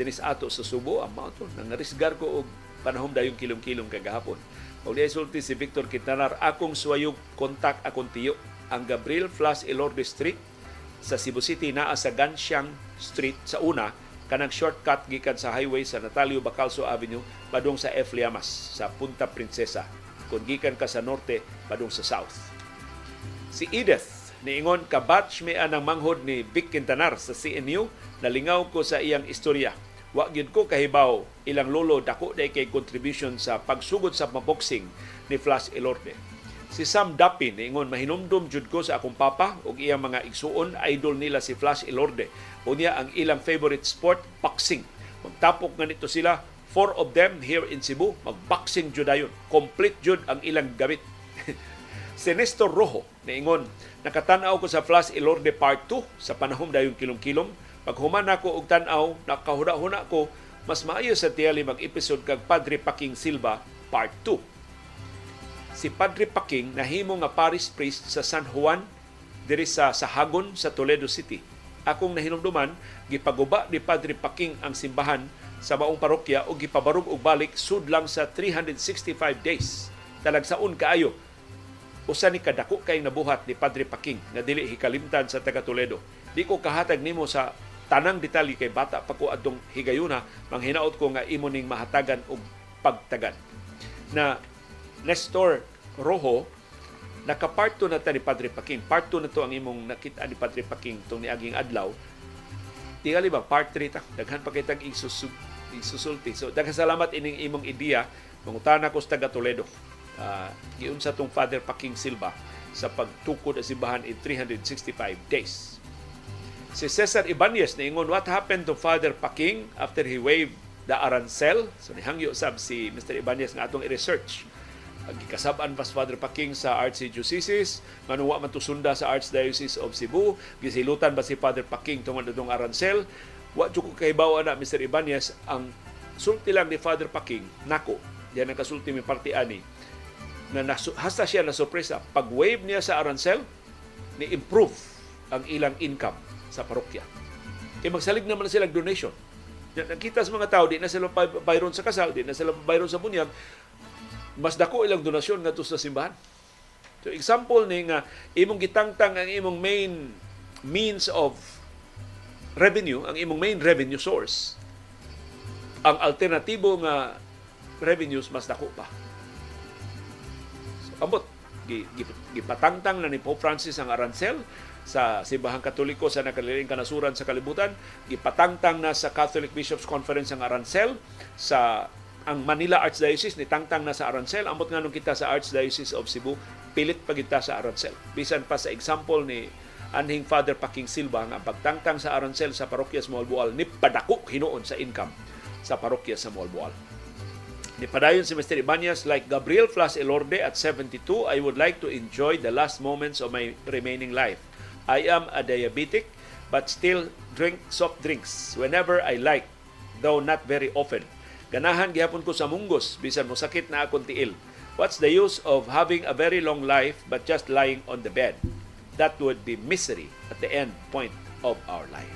A: Dinis ato sa Subo ang to nang narisgar ko og panahon dayong kilom-kilom kay gahapon. Og di sulti si Victor Quintanar akong suwayog kontak akong tiyo ang Gabriel Flas Elorde Street sa Cebu City naa sa Ganxiang Street sa una kanang shortcut gikan sa highway sa Natalio Bacalso Avenue padung sa F. Liamas sa Punta Princesa kung gikan ka sa norte padung sa south. Si Edith niingon ka batch mi anang manghod ni Vic Quintanar sa CNU nalingaw ko sa iyang istorya. Wa gyud ko kahibaw ilang lolo dako day kay contribution sa pagsugod sa boxing ni Flash Elorde Si Sam Dapin, ingon mahinumdum jud ko sa akong papa ug iyang mga igsuon, idol nila si Flash Ilorde. Unya ang ilang favorite sport, boxing. Magtapok nga nito sila, four of them here in Cebu, magboxing jud ayon. Complete jud ang ilang gamit. si Nestor Rojo, niingon, nakatanaw ko sa Flash Ilorde Part 2 sa panahon dayon kilom-kilom. Pag human ako og tan-aw, nakahuna-huna ko, mas maayo sa tiyali mag-episode kag Padre Paking Silva Part 2 si Padre Paking nahimo nga parish priest sa San Juan diri sa Sahagon sa Toledo City. Akong nahinumduman gipaguba ni Padre Paking ang simbahan sa maong parokya o gipabarog og balik sud lang sa 365 days. Talagsaon kaayo usa ni kadako kay nabuhat ni Padre Paking nga dili hikalimtan sa taga Toledo. Di ko kahatag nimo sa tanang detalye kay bata pa ko adtong higayuna manghinaot ko nga imo ning mahatagan og pagtagan na Nestor Rojo nakaparto na ta ni Padre Paking. Part 2 na to ang imong nakita ni Padre Paking tong niaging adlaw. Tingali ba part 3 ta daghan pa kitag isusu, isusulti. So daghang salamat ining imong ideya mangutana ko sa taga Toledo. Uh, giunsa tong Father Paking Silva sa pagtukod sa simbahan in 365 days. Si Cesar Ibanez niingon, what happened to Father Paking after he waived the arancel? So nihangyo sab si Mr. Ibanez nga atong i-research. Gikasab-an pas Father Paking sa Archdiocese, manuwa man to sunda sa Archdiocese of Cebu, gisilutan ba si Father Paking tungod itong arancel? Wa jud ko kahibaw na Mr. Ibanez ang sulti lang ni Father Paking nako. Yan ang kasulti mi parti ani na nasu- hasta siya na sorpresa pag wave niya sa arancel ni improve ang ilang income sa parokya. Kaya magsalig naman na silang donation. Na- Nakita sa mga tao, di na sila bayron sa kasal, di na sila bayron sa bunyag, mas dako ilang donasyon nga sa simbahan. So example ni nga imong gitangtang ang imong main means of revenue, ang imong main revenue source. Ang alternatibo nga revenues mas dako pa. So, ambot gi- gi- gipatangtang na ni Pope Francis ang arancel sa Simbahang Katoliko sa nakaliling kanasuran sa kalibutan. Gipatangtang na sa Catholic Bishops Conference ang arancel sa ang Manila Archdiocese ni tangtang na sa arancel ambot nga nung kita sa Archdiocese of Cebu pilit pa kita sa arancel bisan pa sa example ni anhing Father Paking Silva nga pagtangtang sa arancel sa parokya sa Moalboal ni padako hinuon sa income sa parokya sa Moalboal Nipadayon si Mr. Ibanez, like Gabriel Flas Elorde at 72, I would like to enjoy the last moments of my remaining life. I am a diabetic but still drink soft drinks whenever I like, though not very often. Ganahan gihapon ko sa munggos bisan mo sakit na akong tiil. What's the use of having a very long life but just lying on the bed? That would be misery at the end point of our life.